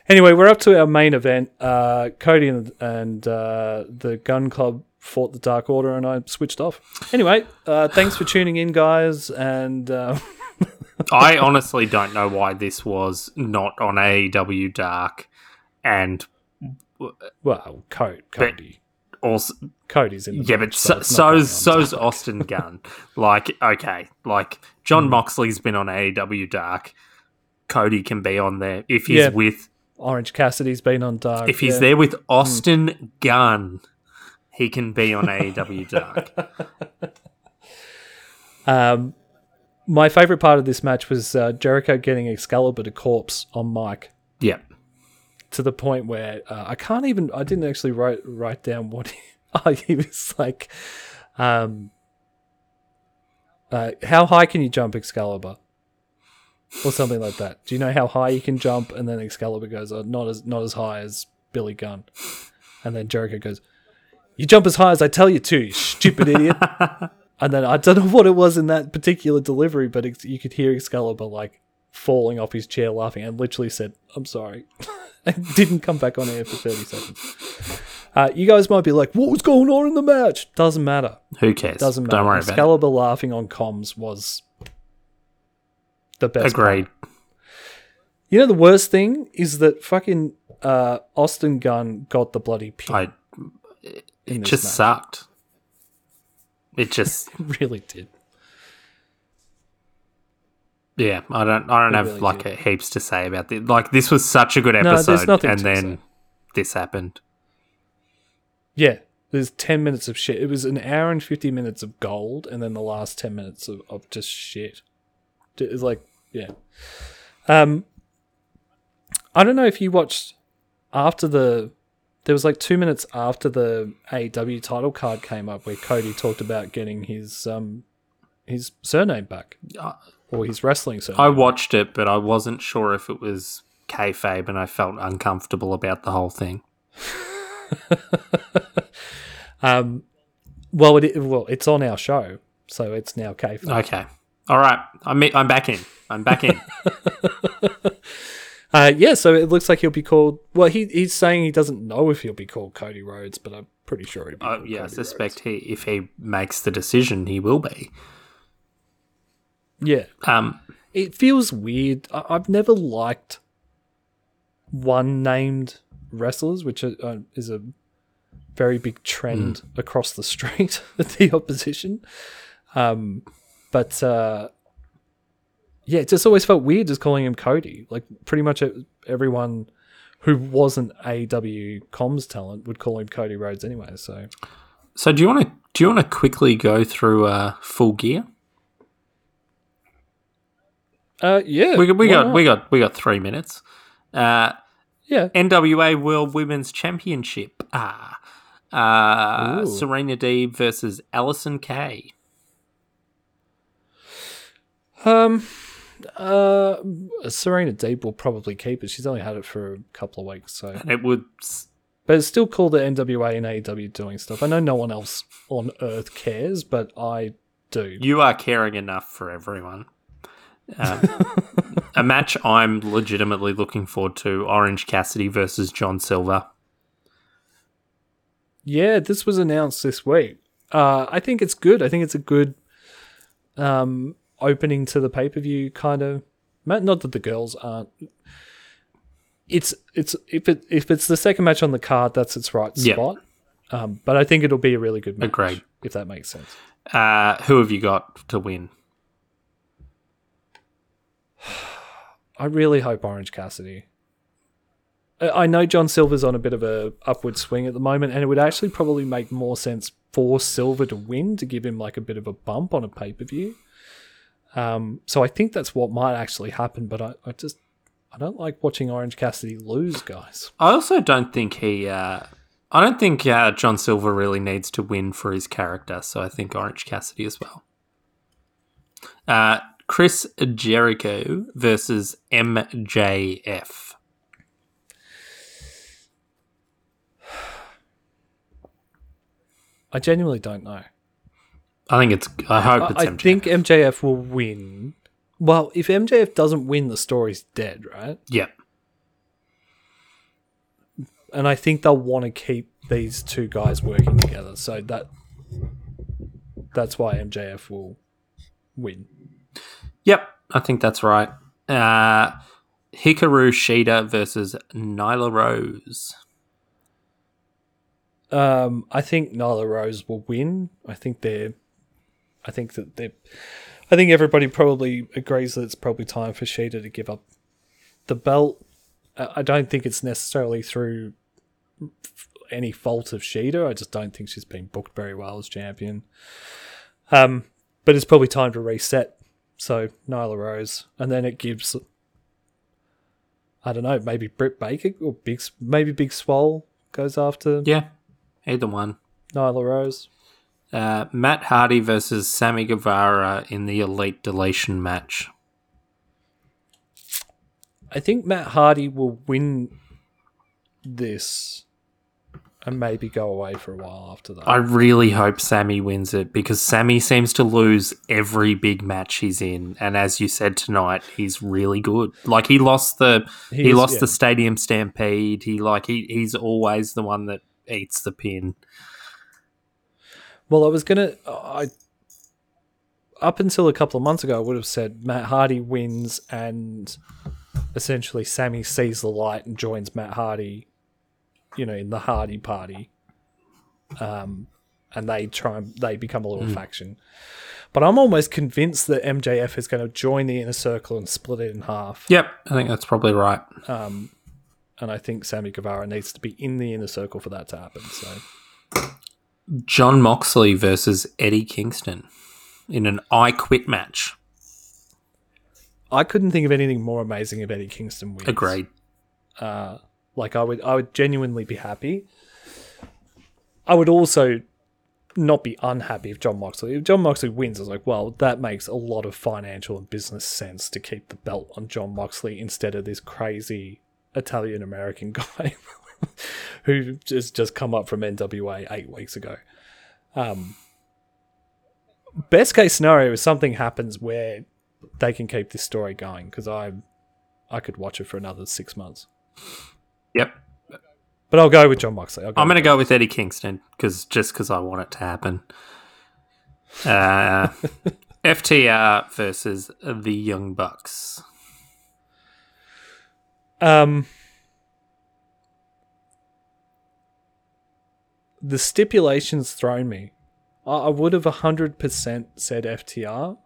Anyway, we're up to our main event. Uh, Cody and, and uh, the Gunn Club fought the Dark Order, and I switched off. Anyway, uh, thanks for tuning in, guys. And uh, [laughs] I honestly don't know why this was not on AEW Dark, and well, Co- Cody, also Cody's in. Yeah, but so, it's not going on so's so's Austin [laughs] Gunn. like, okay, like Jon Moxley's been on AEW Dark. Cody can be on there if he's Yeah. with Orange Cassidy's been on Dark. if he's yeah. there with Austin Gunn. He can be on AEW [laughs] Dark. [laughs] Um, my favorite part of this match was uh, Jericho getting Excalibur to corpse on mic. yeah. To the point where uh, I can't even. I didn't actually write write down what he, oh, he was like. Um, uh, how high can you jump, Excalibur? Or something like that. Do you know how high you can jump? And then Excalibur goes, oh, "Not as not as high as Billy Gunn." And then Jericho goes, "You jump as high as I tell you to, you stupid idiot." [laughs] And then I don't know what it was in that particular delivery, but you could hear Excalibur like falling off his chair laughing and literally said, I'm sorry. [laughs] and [laughs] didn't come back on air for 30 seconds. Uh, you guys might be like, what was going on in the match? Doesn't matter. Who cares? Doesn't matter. Don't worry about it. Excalibur laughing on comms was the it. best. part. Agreed. You know, the worst thing is that fucking uh, Austin Gunn got the bloody pin. I it just match. sucked. It just [laughs] really did. Yeah. I don't I don't have really like did. heaps to say about this. Like this was such a good episode, nothing and then say. this happened. Yeah, there's 10 minutes of shit. It was an hour and 50 minutes of gold, and then the last 10 minutes of, of just shit. It's like, yeah. Um, I don't know if you watched after the. There was like two minutes after the AEW title card came up where Cody talked about getting his um his surname back I- or his wrestling surname. I watched it, but I wasn't sure if it was kayfabe, and I felt uncomfortable about the whole thing. [laughs] Um, well, it well, it's on our show, so it's now kayfabe. Okay. All right. I'm I'm back in. I'm back in. [laughs] Uh, yeah, so it looks like he'll be called. Well, he he's saying he doesn't know if he'll be called Cody Rhodes, but I'm pretty sure he'll be. uh, yeah, I suspect he if he makes the decision, he will be. Yeah, Um, it feels weird. I- I've never liked one named wrestlers, which are, uh, is a very big trend across the street [laughs] at the opposition. Um, but uh, yeah, it just always felt weird just calling him Cody. Like pretty much everyone who wasn't AW comms talent would call him Cody Rhodes anyway. So so do you want to do you want to quickly go through uh, full gear? Uh, yeah, We, we got not? we got we got three minutes. Uh, yeah. NWA World Women's Championship. Ah. Uh, Serena Deeb versus Allysin Kay. Um, uh, Serena Deeb will probably keep it. She's only had it for a couple of weeks, so And it would. but it's still cool that NWA and AEW doing stuff. I know no one else on Earth cares, but I do. You are caring enough for everyone. Um, a match I'm legitimately looking forward to Orange Cassidy versus John Silver. Yeah, this was announced this week. Uh, I think it's good. I think it's a good um, opening to the pay per view kind of. Not that the girls aren't. It's it's if it if it's the second match on the card, that's its right spot. Um, but I think it'll be a really good match. Agreed. If that makes sense. Uh, who have you got to win? I really hope Orange Cassidy. I know John Silver's on a bit of a upward swing at the moment, and it would actually probably make more sense for Silver to win to give him like a bit of a bump on a pay per view. Um, so I think that's what might actually happen, but I, I just I don't like watching Orange Cassidy lose, guys. I also don't think he. Uh, I don't think uh, John Silver really needs to win for his character, so I think Orange Cassidy as well. Uh, Chris Jericho versus MJF. I genuinely don't know. I think it's. I hope it's I MJF. think MJF will win. Well, if MJF doesn't win, the story's dead, right? Yeah. and I think they'll want to keep these two guys working together. So that that's why MJF will win. Yep, I think that's right. Uh, Hikaru Shida versus Nyla Rose. Um, I think Nyla Rose will win. I think they're. I think that they're. I think everybody probably agrees that it's probably time for Shida to give up the belt. I don't think it's necessarily through any fault of Shida. I just don't think she's been booked very well as champion. Um, but it's probably time to reset. So Nyla Rose, and then it gives. I don't know, maybe Britt Baker or Big, maybe Big Swole goes after Yeah, either one. Nyla Rose. Uh, Matt Hardy versus Sammy Guevara in the Elite Deletion match. I think Matt Hardy will win this and maybe go away for a while after that. I really hope Sammy wins it because Sammy seems to lose every big match he's in, and as you said tonight, he's really good. Like he lost the he, He is, lost yeah. the Stadium Stampede. He like he he's always the one that eats the pin. well, I was gonna. I up until a couple of months ago, I would have said Matt Hardy wins and essentially Sammy sees the light and joins Matt Hardy. You know, in the Hardy Party. Um, and they try and they become a little faction. But I'm almost convinced that MJF is going to join the inner circle and split it in half. Yep, I think that's probably right. Um, and I think Sammy Guevara needs to be in the inner circle for that to happen. So Jon Moxley versus Eddie Kingston in an I Quit match. I couldn't think of anything more amazing if Eddie Kingston wins. Agreed. Uh, like I would, I would genuinely be happy. I would also not be unhappy if Jon Moxley. If Jon Moxley wins, I was like, well, that makes a lot of financial and business sense to keep the belt on Jon Moxley instead of this crazy Italian American [laughs] guy who just just come up from NWA eight weeks ago. Um, best case scenario is something happens where they can keep this story going because I I could watch it for another six months. Yep. But I'll go with Jon Moxley. Go I'm going to go with Eddie Kingston because just because I want it to happen. Uh, [laughs] FTR versus the Young Bucks. Um, the stipulations thrown me. I, I would have hundred percent said FTR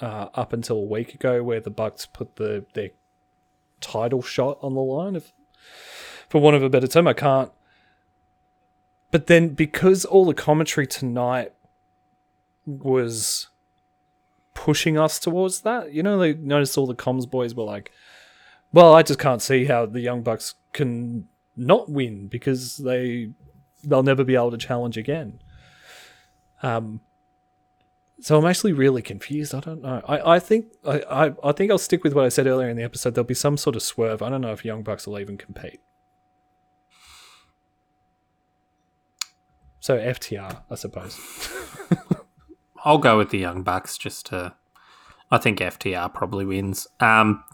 uh, up until a week ago, where the Bucks put the their title shot on the line. If, for want of a better term, I can't. But then, because all the commentary tonight was pushing us towards that, you know, like notice all the comms boys were like, well, I just can't see how the Young Bucks can not win because they they'll never be able to challenge again. Um, so I'm actually really confused. I don't know. I, I think I, I, I think I'll stick with what I said earlier in the episode. There'll be some sort of swerve. I don't know if Young Bucks will even compete. So FTR, I suppose. [laughs] I'll go with the Young Bucks just to. I think FTR probably wins. Um,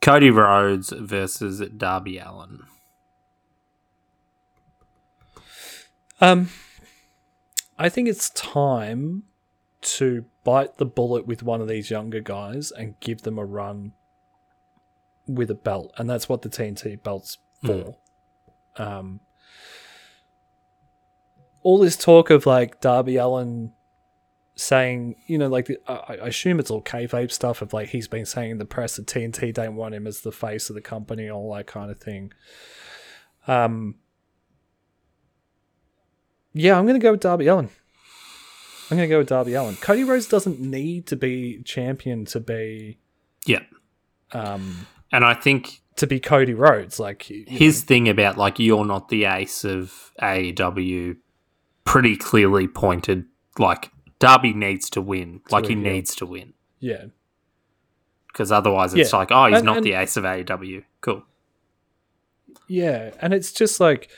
Cody Rhodes versus Darby Allin. Um, I think it's time to bite the bullet with one of these younger guys and give them a run with a belt, and that's what the TNT belt's for. Um, all this talk of like Darby Allin saying, you know, like the, I, I assume it's all kayfabe stuff of like he's been saying in the press that TNT don't want him as the face of the company, all that kind of thing. Um, yeah, I'm going to go with Darby Allin. I'm going to go with Darby Allin. Cody Rhodes doesn't need to be champion to be Yeah. um, And I think to be Cody Rhodes. Like his thing about like you're not the ace of AEW pretty clearly pointed like Darby needs to win. like he yeah. needs to win. yeah, Because otherwise it's Yeah. like, oh, he's And- not and- the ace of AEW. Cool. yeah, and it's just like,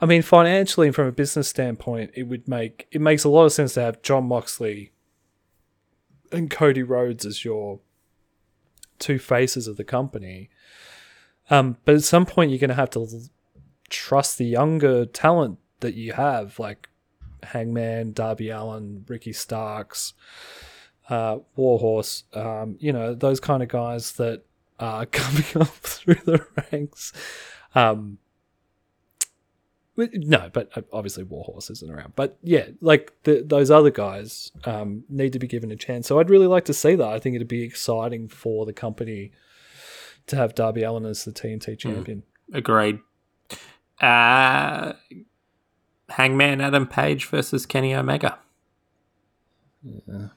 I mean, financially and from a business standpoint, it would make it makes a lot of sense to have Jon Moxley and Cody Rhodes as your two faces of the company. Um, but at some point, you're going to have to l- trust the younger talent that you have, like Hangman, Darby Allin, Ricky Starks, uh, Warhorse. Um, you know those kind of guys that are [laughs] coming up through the ranks. Um, no, but uh, obviously Warhorse isn't around. But yeah, like the, those other guys um, need to be given a chance. So I'd really like to see that. I think it'd be exciting for the company to have Darby Allin as the TNT champion. Agreed. Uh, Hangman Adam Page versus Kenny Omega. Yeah.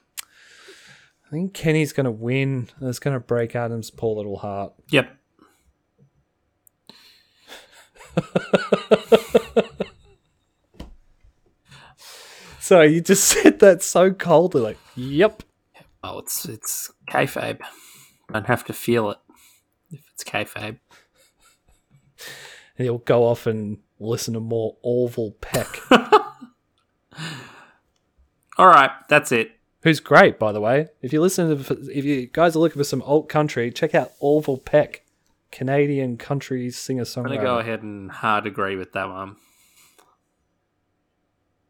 I think Kenny's going to win. It's going to break Adam's poor little heart. Yep. [laughs] So you just said that so coldly, like, "Yep." Oh, it's it's kayfabe. Don't have to feel it if it's kayfabe. And he'll go off and listen to more Orville Peck, [laughs] All right, that's it. who's great, by the way. If you listen to, if you guys are looking for some alt country, check out Orville Peck, Canadian country singer I'm gonna go ahead and hard agree with that one.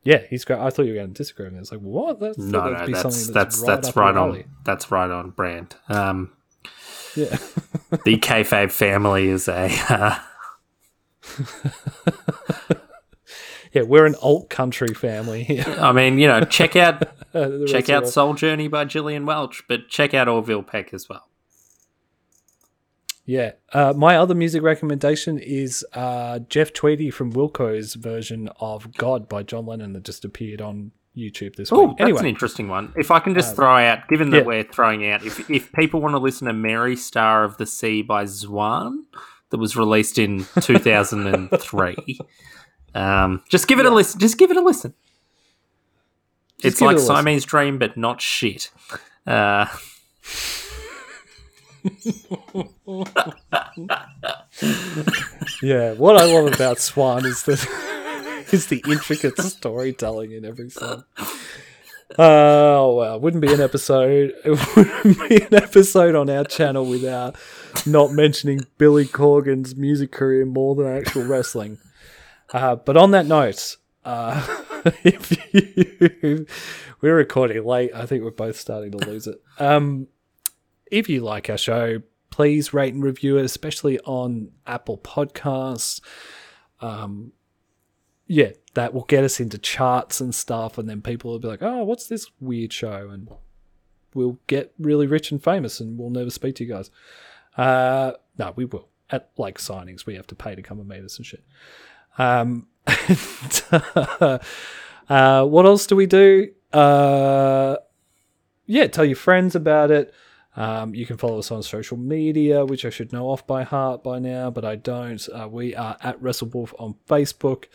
Yeah, he's great. I thought you were going to disagree with me. It's like, what? That's, No, no, that's something that's right that's right on. That's right on brand. Um, Yeah. [laughs] the kayfabe family is a. Uh, [laughs] yeah, we're an alt country family here. [laughs] I mean, you know, check out [laughs] check out Soul Journey by Gillian Welch, but check out Orville Peck as well. Yeah. Uh, my other music recommendation is uh, Jeff Tweedy from Wilco's version of God by John Lennon that just appeared on YouTube this Oh, week. that's an interesting one. If I can just throw out, given that yeah. we're throwing out, if if people want to listen to "Mary Star of the Sea" by Zwan, that was released in [laughs] two thousand and three, um, just give it a listen. Just give it a listen. it's like it a listen. Siamese Dream, but not shit. Uh, yeah, what I love about Zwan is the [laughs] is the intricate storytelling in every song. Oh well, it wouldn't be an episode. [laughs] It wouldn't be an episode on our channel without not mentioning Billy Corgan's music career more than actual wrestling. Uh, but on that note, uh, [laughs] if you, we're recording late, I think we're both starting to lose it. Um, if you like our show, please rate and review it, especially on Apple Podcasts. Um, yeah, that will get us into charts and stuff, and then people will be like, "Oh, what's this weird show?" And we'll get really rich and famous, and we'll never speak to you guys. Uh, no, we will. At like signings, we have to pay to come and meet us and shit. Um, and, [laughs] uh, what else do we do? Uh, yeah, tell your friends about it. Um, you can follow us on social media, which I should know off by heart by now, but I don't. Uh, we are at WrestleWolf on Facebook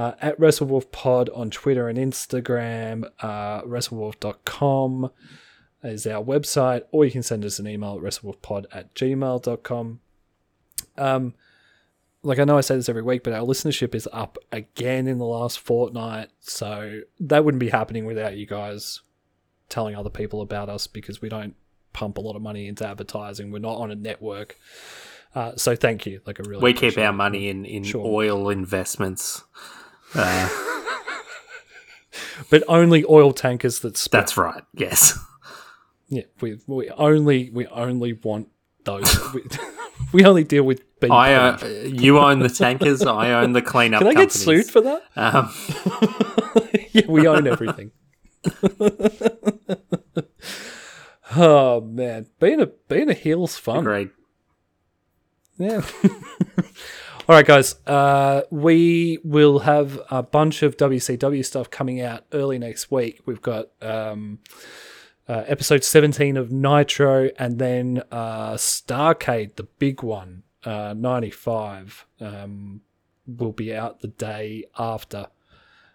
uh, at WrestleWolf Pod on Twitter and Instagram. Uh, WrestleWolf.com is our website, or you can send us an email at WrestleWolfPod at gmail.com. Um, like I know I say this every week, but our listenership is up again in the last fortnight, so that wouldn't be happening without you guys telling other people about us because we don't pump a lot of money into advertising. We're not on a network. Uh, so thank you. Like a really we keep our money in in sure. oil investments. Uh, [laughs] but only oil tankers that spit. That's right. Yes. Yeah, we we only we only want those. [laughs] we, [laughs] we only deal with BP. I uh, you own the tankers. I own the cleanup. Can I companies. get sued for that? Um. yeah, we own everything. oh man, being a being a heel's fun. Great. Yeah. All right, guys. Uh, we will have a bunch of WCW stuff coming out early next week. We've got um, uh, episode 17 of Nitro and then uh, Starcade, the big one, uh, 95, um, will be out the day after.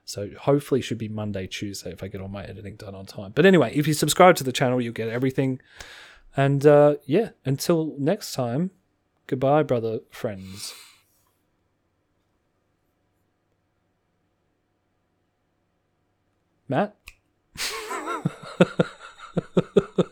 So hopefully should be Monday, Tuesday if I get all my editing done on time. But anyway, if you subscribe to the channel, you'll get everything. And uh, yeah, until next time, goodbye, brother friends. Matt? [laughs]